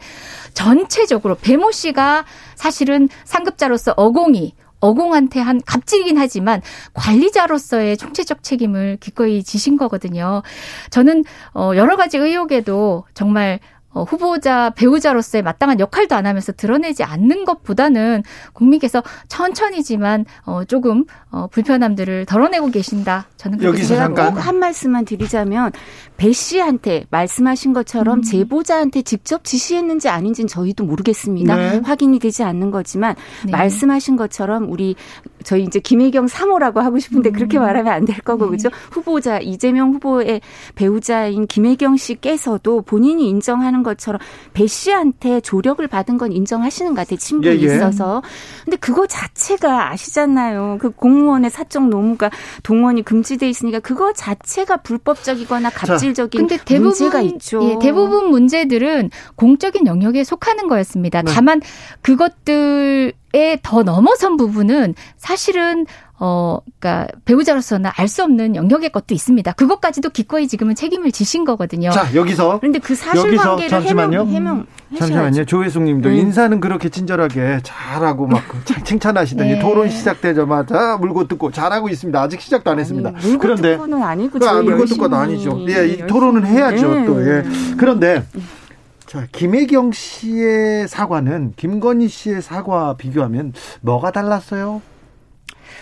전체적으로 배모 씨가 사실은 상급자로서 어공이 어공한테 한 갑질이긴 하지만 관리자로서의 총체적 책임을 기꺼이 지신 거거든요. 저는 어 여러 가지 의혹에도 정말 어, 후보자 배우자로서의 마땅한 역할도 안 하면서 드러내지 않는 것보다는 국민께서 천천히지만 어, 조금 어, 불편함들을 덜어내고 계신다. 저는 그렇게 여기서 잠깐 한 말씀만 드리자면 배 씨한테 말씀하신 것처럼 음. 제보자한테 직접 지시했는지 아닌지는 저희도 모르겠습니다. 네. 확인이 되지 않는 거지만 네. 말씀하신 것처럼 우리 저희 이제 김혜경 3호라고 하고 싶은데 음. 그렇게 말하면 안 될 거고 네. 그죠? 후보자 이재명 후보의 배우자인 김혜경 씨께서도 본인이 인정하는 것처럼 배 씨한테 조력을 받은 건 인정하시는 것 같아요. 친분이 예, 예. 있어서. 근데 그거 자체가 아시잖아요. 그 공무원의 사적 노무가 동원이 금지돼 있으니까 그거 자체가 불법적이거나 갑질적인 근데 대부분, 문제가 있죠. 예, 대부분 문제들은 공적인 영역에 속하는 거였습니다. 네. 다만 그것들 더 넘어선 부분은 사실은 어, 그니까 배우자로서는 알 수 없는 영역의 것도 있습니다. 그것까지도 기꺼이 지금은 책임을 지신 거거든요. 자 여기서 그런데 그 사실관계를 잠시만요. 해명, 해명 잠시만요. 조혜숙님도 음. 인사는 그렇게 친절하게 잘하고 막 칭찬하시더니 네. 토론 시작되자마자 물고 뜯고 잘하고 있습니다. 아직 시작도 안 했습니다. 아니, 물고 그런데 뜯고는 아니고 아, 물고 뜯고는 아니죠. 예, 이 토론은 해야죠. 네. 또 예. 그런데. 자, 김혜경 씨의 사과는 김건희 씨의 사과 비교하면 뭐가 달랐어요?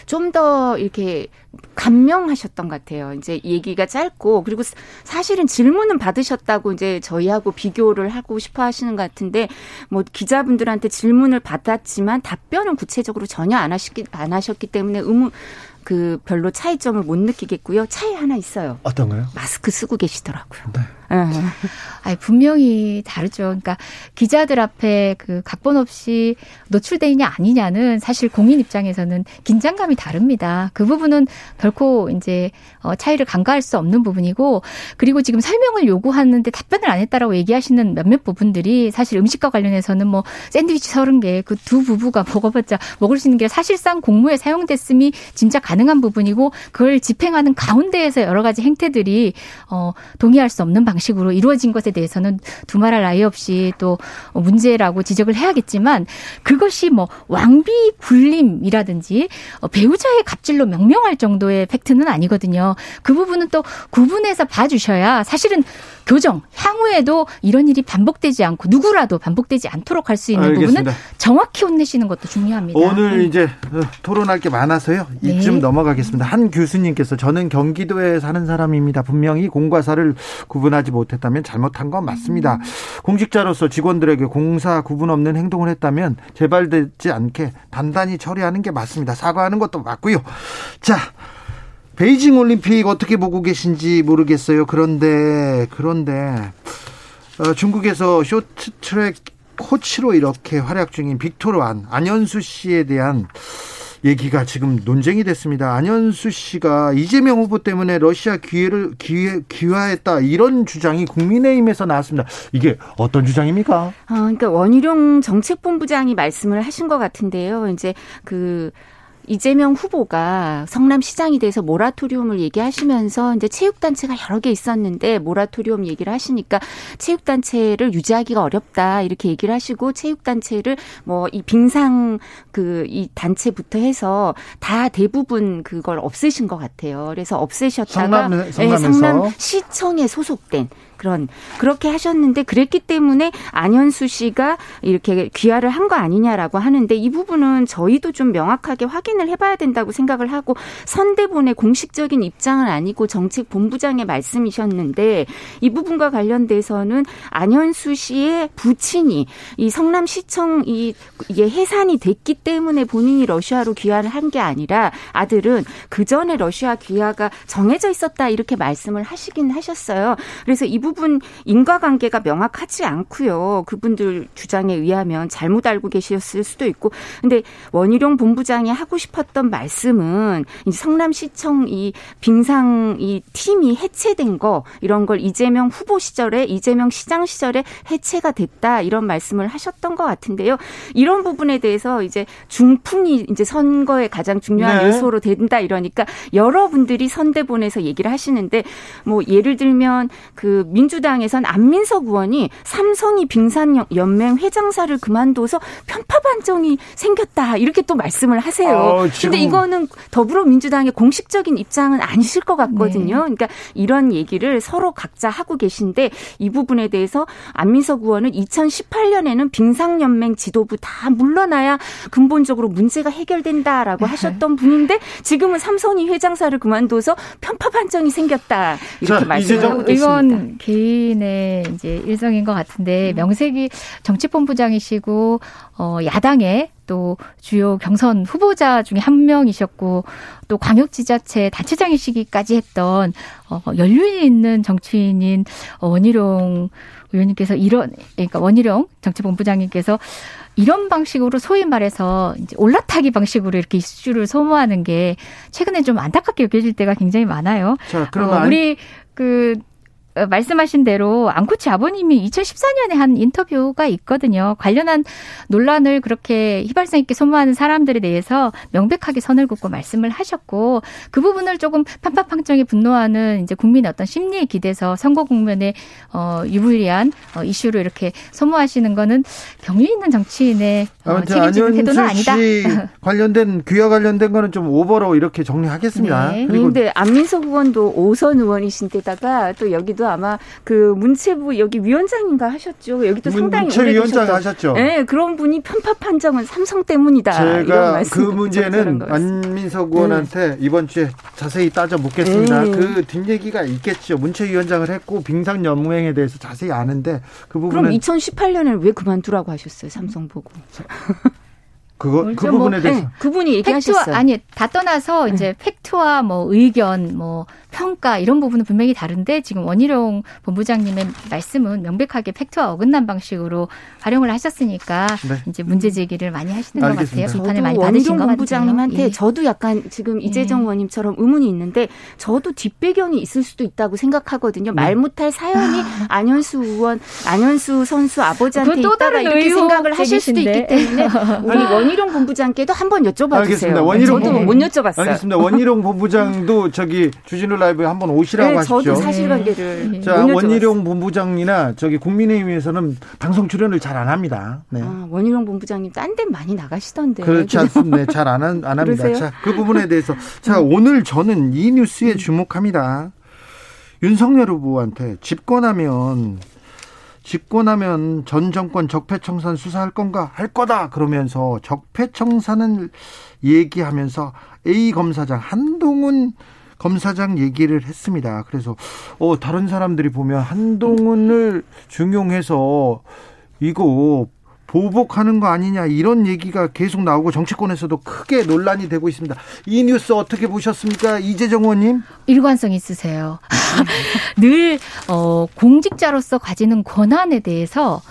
좀 더 이렇게 감명하셨던 것 같아요. 이제 얘기가 짧고 그리고 사실은 질문은 받으셨다고 이제 저희하고 비교를 하고 싶어 하시는 것 같은데 뭐 기자분들한테 질문을 받았지만 답변은 구체적으로 전혀 안 하셨기 안 하셨기 때문에 의문 그 별로 차이점을 못 느끼겠고요. 차이 하나 있어요. 어떤가요? 마스크 쓰고 계시더라고요. 네. 아니, 분명히 다르죠. 그러니까 기자들 앞에 그 각본 없이 노출돼 있냐 아니냐는 사실 공인 입장에서는 긴장감이 다릅니다. 그 부분은 결코 이제 어, 차이를 간과할 수 없는 부분이고 그리고 지금 설명을 요구하는데 답변을 안 했다라고 얘기하시는 몇몇 부분들이 사실 음식과 관련해서는 뭐 샌드위치 서른 개 그 두 부부가 먹어봤자 먹을 수 있는 게 사실상 공무에 사용됐음이 진짜 가능한 부분이고 그걸 집행하는 가운데에서 여러 가지 행태들이 어, 동의할 수 없는 방 방식으로 이루어진 것에 대해서는 두말할 나위 없이 또 문제라고 지적을 해야겠지만 그것이 뭐 왕비 굴림이라든지 배우자의 갑질로 명명할 정도의 팩트는 아니거든요. 그 부분은 또 구분해서 봐주셔야 사실은 교정 향후에도 이런 일이 반복되지 않고 누구라도 반복되지 않도록 할 수 있는 알겠습니다. 부분은 정확히 혼내시는 것도 중요합니다. 오늘 네. 이제 어, 토론할 게 많아서요. 이쯤 네. 넘어가겠습니다. 한 교수님께서 저는 경기도에 사는 사람입니다. 분명히 공과 사를 구분하지 못했다면 잘못한 건 맞습니다. 음. 공직자로서 직원들에게 공사 구분 없는 행동을 했다면 재발되지 않게 단단히 처리하는 게 맞습니다. 사과하는 것도 맞고요. 자, 베이징 올림픽 어떻게 보고 계신지 모르겠어요. 그런데 그런데 어, 중국에서 쇼트트랙 코치로 이렇게 활약 중인 빅토르 안 안현수 씨에 대한 얘기가 지금 논쟁이 됐습니다. 안현수 씨가 이재명 후보 때문에 러시아 기회를 기회 기화했다 이런 주장이 국민의힘에서 나왔습니다. 이게 어떤 주장입니까? 어, 그러니까 원희룡 정책본부장이 말씀을 하신 것 같은데요. 이제 그 이재명 후보가 성남시장이 돼서 모라토리움을 얘기하시면서 이제 체육단체가 여러 개 있었는데 모라토리움 얘기를 하시니까 체육단체를 유지하기가 어렵다 이렇게 얘기를 하시고 체육단체를 뭐 이 빙상 그 이 단체부터 해서 다 대부분 그걸 없애신 것 같아요. 그래서 없애셨다가 성남, 네, 성남 시청에 소속된 그런 그렇게 하셨는데 그랬기 때문에 안현수 씨가 이렇게 귀화를 한 거 아니냐라고 하는데 이 부분은 저희도 좀 명확하게 확인을 해봐야 된다고 생각을 하고 선대본의 공식적인 입장은 아니고 정책 본부장의 말씀이셨는데 이 부분과 관련돼서는 안현수 씨의 부친이 이 성남시청 이 이게 해산이 됐기 때문에 본인이 러시아로 귀화를 한 게 아니라 아들은 그 전에 러시아 귀화가 정해져 있었다 이렇게 말씀을 하시긴 하셨어요. 그래서 이 부분 인과관계가 명확하지 않고요. 그분들 주장에 의하면 잘못 알고 계셨을 수도 있고. 근데 원희룡 본부장이 하고 싶었던 말씀은 이제 성남시청 이 빙상 이 팀이 해체된 거 이런 걸 이재명 후보 시절에 이재명 시장 시절에 해체가 됐다 이런 말씀을 하셨던 것 같은데요. 이런 부분에 대해서 이제 중풍이 이제 선거에 가장 중요한 네. 요소로 된다 이러니까 여러분들이 선대본에서 얘기를 하시는데 뭐 예를 들면 그 민주당에선 안민석 의원이 삼성이 빙산연맹 회장사를 그만둬서 편파 반정이 생겼다 이렇게 또 말씀을 하세요. 아, 근데 이거는 더불어민주당의 공식적인 입장은 아니실 것 같거든요. 네. 그러니까 이런 얘기를 서로 각자 하고 계신데 이 부분에 대해서 안민석 의원은 2018년에는 빙상연맹 지도부 다 물러나야 근본적으로 문제가 해결된다라고 네. 하셨던 분인데 지금은 삼성이 회장사를 그만둬서 편파 반정이 생겼다 이렇게 말씀하고 계십니다. 이건 개인의 이제 일성인 것 같은데 음. 명색이 정치본부장이시고 어 야당의 또 주요 경선 후보자 중에 한 명이셨고 또 광역지자체 단체장이시기까지 했던 어 연륜이 있는 정치인인 원희룡 의원님께서 이런 그러니까 원희룡 정치본부장님께서 이런 방식으로 소위 말해서 이제 올라타기 방식으로 이렇게 이슈를 소모하는 게 최근에 좀 안타깝게 여겨질 때가 굉장히 많아요. 자, 그럼 어, 우리 그 어, 말씀하신 대로 앙코치 아버님이 2014년에 한 인터뷰가 있거든요. 관련한 논란을 그렇게 휘발성 있게 소모하는 사람들에 대해서 명백하게 선을 긋고 말씀을 하셨고 그 부분을 조금 판파팡정에 분노하는 이제 국민의 어떤 심리에 기대서 선거 국면에 어 유불리한 어, 이슈로 이렇게 소모하시는 거는 경위 있는 정치인의 어, 책임지는 태도는 아니다. 관련된 귀와 관련된 거는 좀 오버로 이렇게 정리하겠습니다. 네. 그런데 안민석 의원도 오선 의원이신 데다가 또 여기도 아마 그 문체부 여기 위원장인가 하셨죠. 여기도 상당히 문체 위원장 하셨죠. 네, 그런 분이 편파 판정은 삼성 때문이다. 제가 그 문제는 안민석 의원한테 네. 이번 주에 자세히 따져 묻겠습니다. 네. 그 뒷 얘기가 있겠죠. 문체 위원장을 했고 빙상 연맹에 대해서 자세히 아는데 그 부분은 그럼 2018년에 왜 그만두라고 하셨어요? 삼성 보고. 그거 그뭐 부분에 대해서 네, 그분이 얘기하셨어요. 팩트와, 아니 다 떠나서 이제 네. 팩트와 뭐 의견 뭐 평가 이런 부분은 분명히 다른데 지금 원희룡 본부장님의 말씀은 명백하게 팩트와 어긋난 방식으로 활용을 하셨으니까 네. 이제 문제 제기를 많이 하시는 알겠습니다. 것 같아요. 비판을 많이 받으신 것 본부장님한테 예. 저도 약간 지금 이재정 예. 의원님처럼 의문이 있는데 저도 뒷배경이 있을 수도 있다고 생각하거든요. 말 네. 못할 사연이 안현수 의원, 안현수 선수 아버지한테 있다가 이렇게 생각을 하실 수도 있기 때문에 우리 원희룡 본부장께도 한번 여쭤봐 주세요. 알겠습니다. 원희룡 저도 못 여쭤봤어요. 알겠습니다. 원희룡 본부장도 저기 주진우 라이브에 한번 오시라고 네, 하십시오. 저도 사실관계를 네. 자 원희룡 본부장이나 저기 국민의힘에서는 방송 출연을 잘 안 합니다. 네. 아, 원희룡 본부장님 딴 데 많이 나가시던데. 그렇지 않습니다. 네, 잘안 안 합니다. 자, 그 부분에 대해서 자 음. 오늘 저는 이 뉴스에 음. 주목합니다. 윤석열 후보한테 집권하면 집권하면 전 정권 적폐청산 수사할 건가 할 거다 그러면서 적폐청산을 얘기하면서 A 검사장 한동훈 검사장 얘기를 했습니다. 그래서 어 다른 사람들이 보면 한동훈을 중용해서 이거 보복하는 거 아니냐 이런 얘기가 계속 나오고 정치권에서도 크게 논란이 되고 있습니다. 이 뉴스 어떻게 보셨습니까? 이재정 의원님? 일관성 있으세요. 늘 어, 공직자로서 가지는 권한에 대해서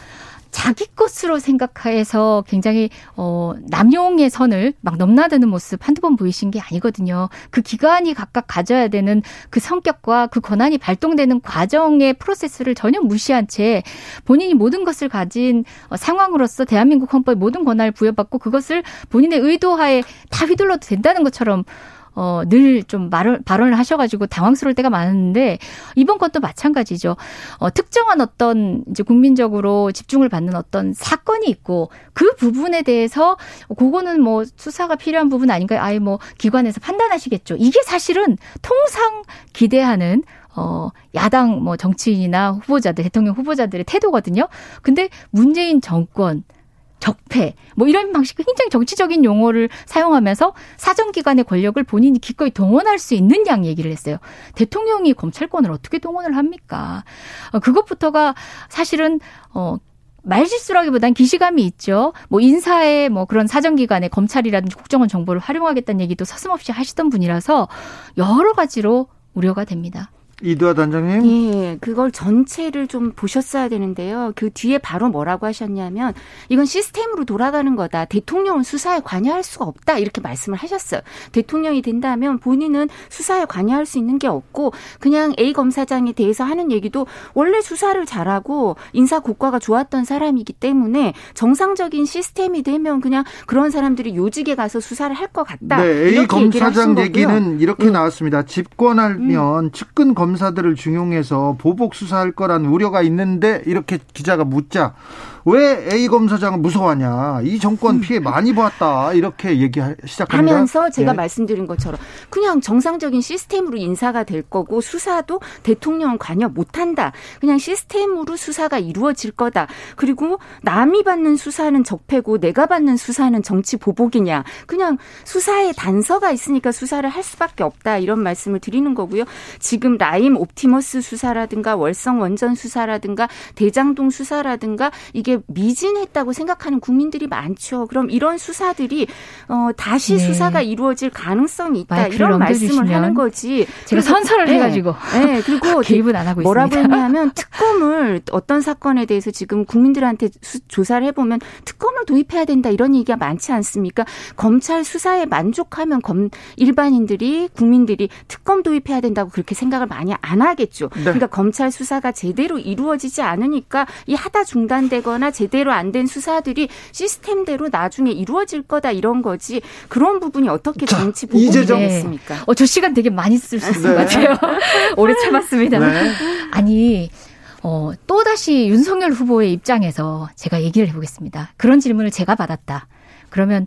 자기 것으로 생각해서 굉장히 어 남용의 선을 막 넘나드는 모습 한두 번 보이신 게 아니거든요. 그 기관이 각각 가져야 되는 그 성격과 그 권한이 발동되는 과정의 프로세스를 전혀 무시한 채 본인이 모든 것을 가진 어, 상황으로서 대한민국 헌법의 모든 권한을 부여받고 그것을 본인의 의도하에 다 휘둘러도 된다는 것처럼 어, 늘 좀 말을, 발언을 하셔가지고 당황스러울 때가 많은데, 이번 것도 마찬가지죠. 어, 특정한 어떤 이제 국민적으로 집중을 받는 어떤 사건이 있고, 그 부분에 대해서, 그거는 뭐 수사가 필요한 부분 아닌가요? 아예 뭐 기관에서 판단하시겠죠. 이게 사실은 통상 기대하는 어, 야당 뭐 정치인이나 후보자들, 대통령 후보자들의 태도거든요. 근데 문재인 정권, 적폐 뭐 이런 방식 굉장히 정치적인 용어를 사용하면서 사정기관의 권력을 본인이 기꺼이 동원할 수 있는 양 얘기를 했어요. 대통령이 검찰권을 어떻게 동원을 합니까? 어, 그것부터가 사실은 어 말실수라기보단 기시감이 있죠. 뭐 인사에 뭐 그런 사정기관에 검찰이라든지 국정원 정보를 활용하겠다는 얘기도 서슴없이 하시던 분이라서 여러 가지로 우려가 됩니다. 이두아 단장님? 예, 그걸 전체를 좀 보셨어야 되는데요. 그 뒤에 바로 뭐라고 하셨냐면 이건 시스템으로 돌아가는 거다. 대통령은 수사에 관여할 수가 없다. 이렇게 말씀을 하셨어요. 대통령이 된다면 본인은 수사에 관여할 수 있는 게 없고 그냥 A 검사장에 대해서 하는 얘기도 원래 수사를 잘하고 인사 고과가 좋았던 사람이기 때문에 정상적인 시스템이 되면 그냥 그런 사람들이 요직에 가서 수사를 할 것 같다. 네, A 검사장 얘기는 이렇게 음. 나왔습니다. 집권하면 음. 측근 검 검사들을 중용해서 보복 수사할 거란 우려가 있는데 이렇게 기자가 묻자 왜 A 검사장은 무서워하냐? 이 정권 피해 많이 보았다. 이렇게 얘기 시작합니다. 하면서 제가 네. 말씀드린 것처럼 그냥 정상적인 시스템으로 인사가 될 거고 수사도 대통령 관여 못 한다. 그냥 시스템으로 수사가 이루어질 거다. 그리고 남이 받는 수사는 적폐고 내가 받는 수사는 정치 보복이냐. 그냥 수사에 단서가 있으니까 수사를 할 수밖에 없다. 이런 말씀을 드리는 거고요. 지금 라임 옵티머스 수사라든가 월성 원전 수사라든가 대장동 수사라든가 이게 미진했다고 생각하는 국민들이 많죠. 그럼 이런 수사들이 어, 다시 네. 수사가 이루어질 가능성이 있다 이런 말씀을 하는 거지. 제가 선서를 네. 해가지고 네 그리고 개입은 안 하고 뭐라고 있습니다. 했냐면 특검을 어떤 사건에 대해서 지금 국민들한테 수, 조사를 해보면 특검을 도입해야 된다 이런 얘기가 많지 않습니까? 검찰 수사에 만족하면 검 일반인들이 국민들이 특검 도입해야 된다고 그렇게 생각을 많이 안 하겠죠. 네. 그러니까 검찰 수사가 제대로 이루어지지 않으니까 이 하다 중단되거나 하나 제대로 안 된 수사들이 시스템대로 나중에 이루어질 거다 이런 거지 그런 부분이 어떻게 정치 보복이 되겠습니까? 어, 저 시간 되게 많이 쓸 수 있을 네. 것 같아요. 오래 참았습니다. 네. 아니 어, 또다시 윤석열 후보의 입장에서 제가 얘기를 해보겠습니다. 그런 질문을 제가 받았다. 그러면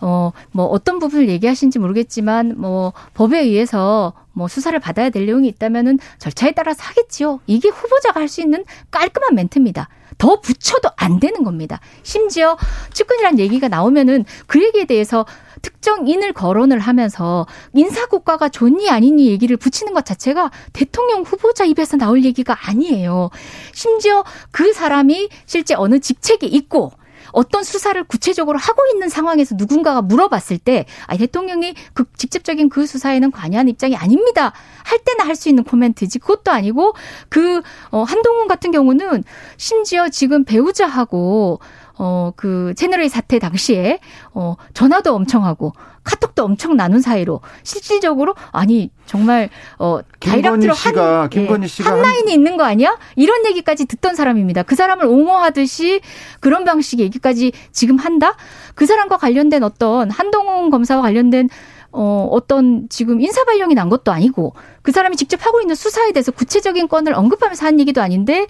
어, 뭐 어떤 부분을 얘기하신지 모르겠지만 뭐 법에 의해서 뭐 수사를 받아야 될 내용이 있다면은 절차에 따라서 하겠지요. 이게 후보자가 할 수 있는 깔끔한 멘트입니다. 더 붙여도 안 되는 겁니다. 심지어 측근이란 얘기가 나오면은 그 얘기에 대해서 특정인을 거론을 하면서 인사국가가 좋니 아니니 얘기를 붙이는 것 자체가 대통령 후보자 입에서 나올 얘기가 아니에요. 심지어 그 사람이 실제 어느 직책이 있고 어떤 수사를 구체적으로 하고 있는 상황에서 누군가가 물어봤을 때 아, 대통령이 그 직접적인 그 수사에는 관여한 입장이 아닙니다. 할 때나 할 수 있는 코멘트지 그것도 아니고 그 어, 한동훈 같은 경우는 심지어 지금 배우자하고 어, 그 채널A 사태 당시에 어, 전화도 엄청 하고 카톡도 엄청 나눈 사이로 실질적으로 아니 정말 어 다이렉트로 한 김건희 씨가 한 라인이 있는 거 아니야? 이런 얘기까지 듣던 사람입니다. 그 사람을 옹호하듯이 그런 방식의 얘기까지 지금 한다? 그 사람과 관련된 어떤 한동훈 검사와 관련된 어, 어떤 지금 인사 발령이 난 것도 아니고 그 사람이 직접 하고 있는 수사에 대해서 구체적인 건을 언급하면서 한 얘기도 아닌데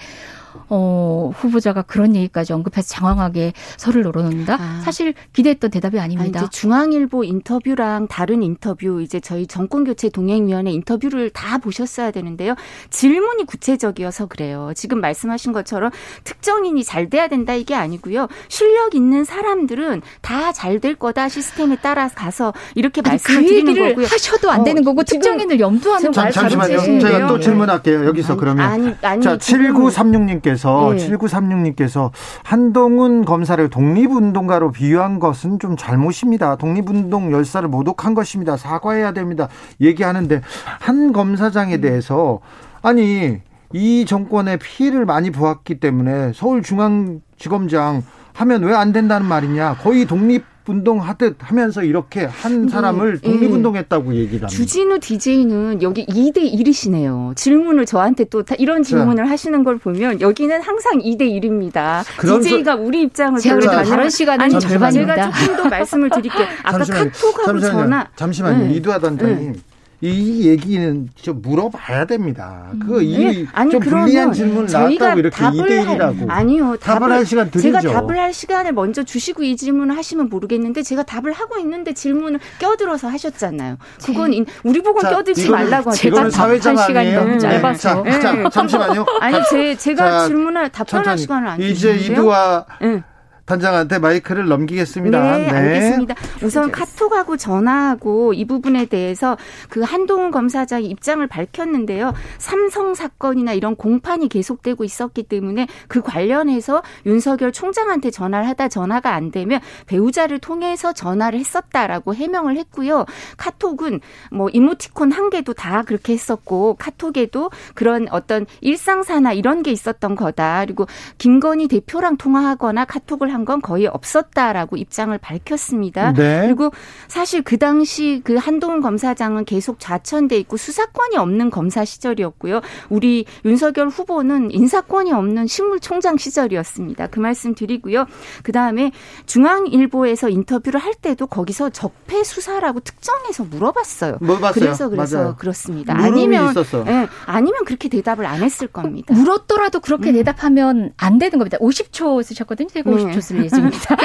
어, 후보자가 그런 얘기까지 언급해서 장황하게 설을 늘어놓는다? 아. 사실 기대했던 대답이 아닙니다. 아, 이제 중앙일보 인터뷰랑 다른 인터뷰, 이제 저희 정권교체 동행위원회 인터뷰를 다 보셨어야 되는데요. 질문이 구체적이어서 그래요. 지금 말씀하신 것처럼 특정인이 잘 돼야 된다 이게 아니고요. 실력 있는 사람들은 다 잘 될 거다 시스템에 따라 가서 이렇게 말씀을 그 드리는 거고요. 하셔도 안 되는 어, 거고 특정인을 염두하는 말 잠시만요. 제가 또 질문할게요. 여기서 아니, 그러면 아니, 아니, 자 7936님 님께서 네. 7936님께서 한동훈 검사를 독립운동가로 비유한 것은 좀 잘못입니다. 독립운동 열사를 모독한 것입니다. 사과해야 됩니다. 얘기하는데 한 검사장에 음. 대해서 아니 이 정권의 피해를 많이 보았기 때문에 서울중앙지검장 하면 왜 안 된다는 말이냐. 거의 독립 운동하듯 하면서 이렇게 한 사람을 네. 독립운동했다고 얘기를 합니다. 주진우 DJ는 여기 2대 1이시네요. 질문을 저한테 또 이런 질문을 자. 하시는 걸 보면 여기는 항상 2대 1입니다. DJ가 소... 우리 입장을 제가 다른 시간은 아니, 절반입니다. 제가 조금 더 말씀을 드릴게요. 아까 잠시만요. 카톡하고 잠시만요. 전화. 잠시만요. 네. 이두하 단장님. 네. 이 얘기는 좀 물어봐야 됩니다. 그 음. 이, 네. 아니, 좀 불리한 질문 나왔다고 이렇게 이대일이라고 아니요. 답을, 답을, 할 시간 드리죠. 제가 답을 할 시간을 먼저 주시고 이 질문을 하시면 모르겠는데 제가 답을 하고 있는데 질문을 껴들어서 하셨잖아요. 그건 제... 우리 보고 자, 껴들지 이거는, 말라고 하죠. 제가 답할 시간이 너무 짧아서. 네. 자, 자, 잠시만요. 아니 제 제가 자, 질문을 답변할 시간을 안 이제 이두와 네. 단장한테 마이크를 넘기겠습니다. 네, 네. 알겠습니다. 우선 카톡하고 전화하고 이 부분에 대해서 그 한동훈 검사장이 입장을 밝혔는데요. 삼성 사건이나 이런 공판이 계속되고 있었기 때문에 그 관련해서 윤석열 총장한테 전화를 하다 전화가 안 되면 배우자를 통해서 전화를 했었다라고 해명을 했고요. 카톡은 뭐 이모티콘 한 개도 다 그렇게 했었고 카톡에도 그런 어떤 일상사나 이런 게 있었던 거다. 그리고 김건희 대표랑 통화하거나 카톡을 한건 거의 없었다라고 입장을 밝혔습니다. 네. 그리고 사실 그 당시 그 한동훈 검사장은 계속 좌천돼 있고 수사권이 없는 검사 시절이었고요. 우리 윤석열 후보는 인사권이 없는 식물총장 시절이었습니다. 그 말씀 드리고요. 그 다음에 중앙일보에서 인터뷰를 할 때도 거기서 적폐 수사라고 특정해서 물어봤어요. 물어봤어요. 그래서 그래서 맞아요. 그렇습니다. 아니면 예, 아니면 그렇게 대답을 안 했을 겁니다. 물었더라도 그렇게 음. 대답하면 안 되는 겁니다. 50초 쓰셨거든요. 제가 50초 쓸 예정입니다.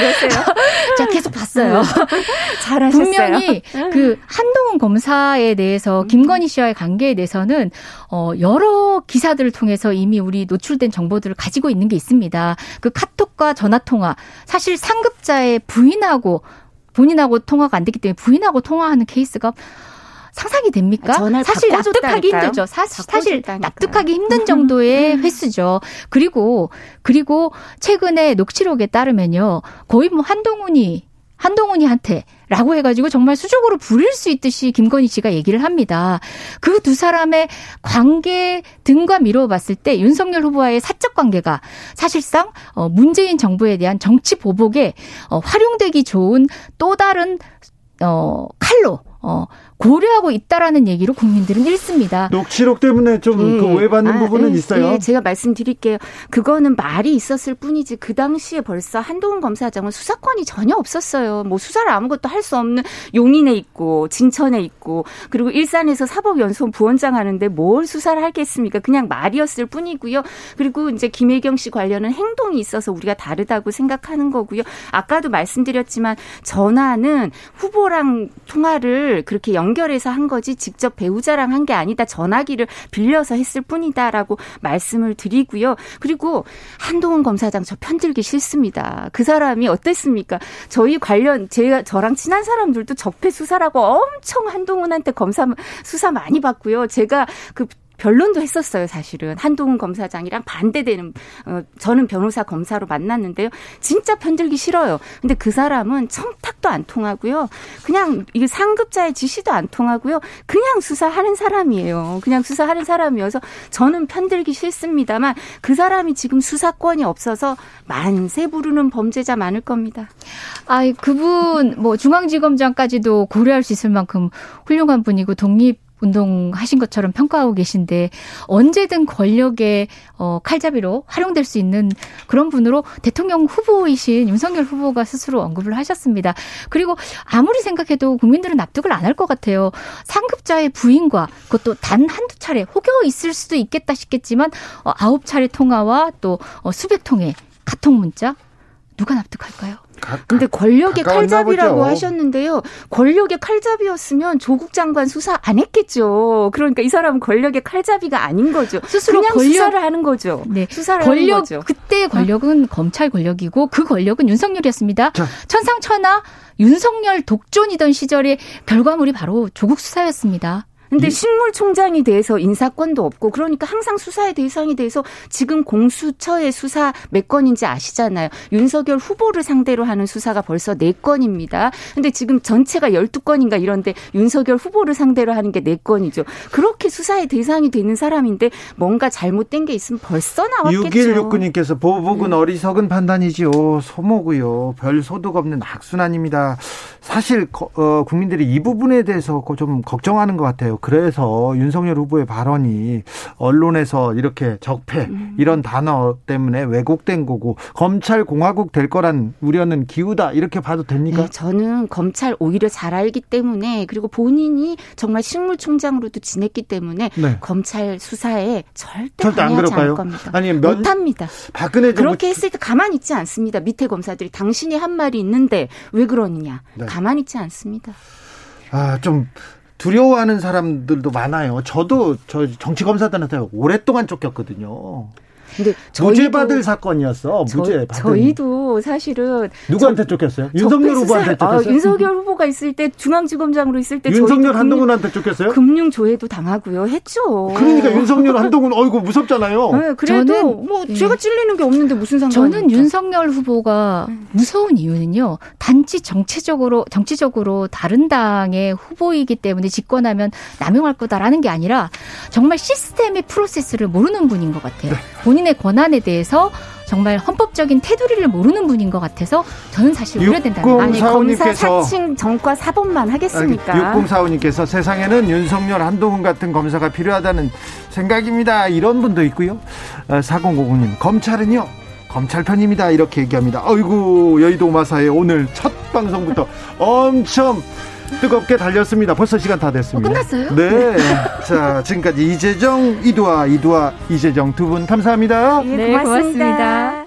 제가 계속 봤어요. 잘하셨어요. 분명히 그 한동훈 검사에 대해서 음. 김건희 씨와의 관계에 대해서는 어 여러 기사들을 통해서 이미 우리 노출된 정보들을 가지고 있는 게 있습니다. 그 카톡과 전화 통화 사실 상급자의 부인하고 본인하고 통화가 안 됐기 때문에 부인하고 통화하는 케이스가 상상이 됩니까? 사실 납득하기 힘들죠. 사실, 사실 납득하기 힘든 음. 정도의 음. 횟수죠. 그리고 그리고 최근에 녹취록에 따르면요. 거의 뭐 한동훈이 한동훈이한테 라고 해가지고 정말 수적으로 부릴 수 있듯이 김건희 씨가 얘기를 합니다. 그 두 사람의 관계 등과 미루어 봤을 때 윤석열 후보와의 사적 관계가 사실상 어, 문재인 정부에 대한 정치 보복에 어, 활용되기 좋은 또 다른 어, 칼로 어, 고려하고 있다라는 얘기로 국민들은 읽습니다. 녹취록 때문에 좀 예. 그 오해받는 아, 부분은 예. 있어요. 예. 제가 말씀드릴게요. 그거는 말이 있었을 뿐이지 그 당시에 벌써 한동훈 검사장은 수사권이 전혀 없었어요. 뭐 수사를 아무것도 할 수 없는 용인에 있고 진천에 있고 그리고 일산에서 사법연수원 부원장 하는데 뭘 수사를 하겠습니까? 그냥 말이었을 뿐이고요. 그리고 이제 김혜경 씨 관련은 행동이 있어서 우리가 다르다고 생각하는 거고요. 아까도 말씀드렸지만 전화는 후보랑 통화를 그렇게 연 연결해서 한 거지 직접 배우자랑 한 게 아니다. 전화기를 빌려서 했을 뿐이다라고 말씀을 드리고요. 그리고 한동훈 검사장 저 편들기 싫습니다. 그 사람이 어땠습니까? 저희 관련 제가 저랑 친한 사람들도 적폐 수사라고 엄청 한동훈한테 검사 수사 많이 받고요. 제가 그 변론도 했었어요, 사실은. 한동훈 검사장이랑 반대되는, 어, 저는 변호사 검사로 만났는데요. 진짜 편들기 싫어요. 근데 그 사람은 청탁도 안 통하고요. 그냥 이게 상급자의 지시도 안 통하고요. 그냥 수사하는 사람이에요. 그냥 수사하는 사람이어서 저는 편들기 싫습니다만 그 사람이 지금 수사권이 없어서 만세 부르는 범죄자 많을 겁니다. 아, 그분 뭐 중앙지검장까지도 고려할 수 있을 만큼 훌륭한 분이고 독립 운동하신 것처럼 평가하고 계신데 언제든 권력의 어, 칼잡이로 활용될 수 있는 그런 분으로 대통령 후보이신 윤석열 후보가 스스로 언급을 하셨습니다. 그리고 아무리 생각해도 국민들은 납득을 안 할 것 같아요. 상급자의 부인과 그것도 단 한두 차례 혹여 있을 수도 있겠다 싶겠지만 어, 아홉 차례 통화와 또 어, 수백 통의 카톡 문자 누가 납득할까요? 가, 근데 권력의 칼잡이라고 보죠. 하셨는데요. 권력의 칼잡이였으면 조국 장관 수사 안 했겠죠. 그러니까 이 사람은 권력의 칼잡이가 아닌 거죠. 스스로 그냥 권력, 수사를 하는 거죠. 네. 수사를 권력, 하는 거죠. 그때 권력은 어? 검찰 권력이고 그 권력은 윤석열이었습니다. 자. 천상천하 윤석열 독존이던 시절의 결과물이 바로 조국 수사였습니다. 근데 식물 총장이 돼서 인사권도 없고 그러니까 항상 수사의 대상이 돼서 지금 공수처의 수사 몇 건인지 아시잖아요. 윤석열 후보를 상대로 하는 수사가 벌써 4건입니다. 근데 지금 전체가 12건인가 이런데 윤석열 후보를 상대로 하는 게 4건이죠. 그렇게 수사의 대상이 되는 사람인데 뭔가 잘못된 게 있으면 벌써 나왔겠죠. 6169님께서 보복은 음. 어리석은 판단이지요. 소모고요. 별 소득 없는 악순환입니다. 사실 어, 국민들이 이 부분에 대해서 좀 걱정하는 것 같아요. 그래서 윤석열 후보의 발언이 언론에서 이렇게 적폐 음. 이런 단어 때문에 왜곡된 거고 검찰 공화국 될 거란 우려는 기우다 이렇게 봐도 됩니까? 네, 저는 검찰 오히려 잘 알기 때문에 그리고 본인이 정말 식물총장으로도 지냈기 때문에 네. 검찰 수사에 절대, 절대 안 그럴까요? 않을 겁니다. 아니 몇, 못합니다. 박근혜 그렇게 했을 때 가만히 있지 않습니다. 밑에 검사들이 당신이 한 말이 있는데 왜 그러느냐 네. 가만히 있지 않습니다. 아 좀 두려워하는 사람들도 많아요. 저도 저 정치 검사들한테 오랫동안 쫓겼거든요. 근데 무죄 받을 사건이었어. 무죄 받은. 저희도 사실은 누구한테 쫓겼어요? 윤석열 후보한테 아, 쫓겼어요. 아, 윤석열 후보가 있을 때 중앙지검장으로 있을 때 윤석열 한동훈한테 쫓겼어요? 금융 조회도 당하고요. 했죠. 그러니까 윤석열 한동훈 어이구 무섭잖아요. 네, 그래도 저는, 뭐 네. 제가 찔리는 게 없는데 무슨 상관? 저는 윤석열 후보가 무서운 이유는요. 단지 정치적으로 정치적으로 다른 당의 후보이기 때문에 집권하면 남용할 거다라는 게 아니라 정말 시스템의 프로세스를 모르는 분인 것 같아요. 네. 본인의 권한에 대해서 정말 헌법적인 테두리를 모르는 분인 것 같아서 저는 사실 우려된다는 아니 검사 사칭 정과 사법만 하겠습니까? 6045님께서 세상에는 윤석열 한동훈 같은 검사가 필요하다는 생각입니다. 이런 분도 있고요. 4050님 어, 검찰은요 검찰 편입니다. 이렇게 얘기합니다. 어이구 여의도 마사의 오늘 첫 방송부터 엄청 뜨겁게 달렸습니다. 벌써 시간 다 됐습니다. 어, 끝났어요? 네. 자, 지금까지 이재정, 이두아, 이두아, 이재정 두 분 감사합니다. 네, 고맙습니다. 고맙습니다.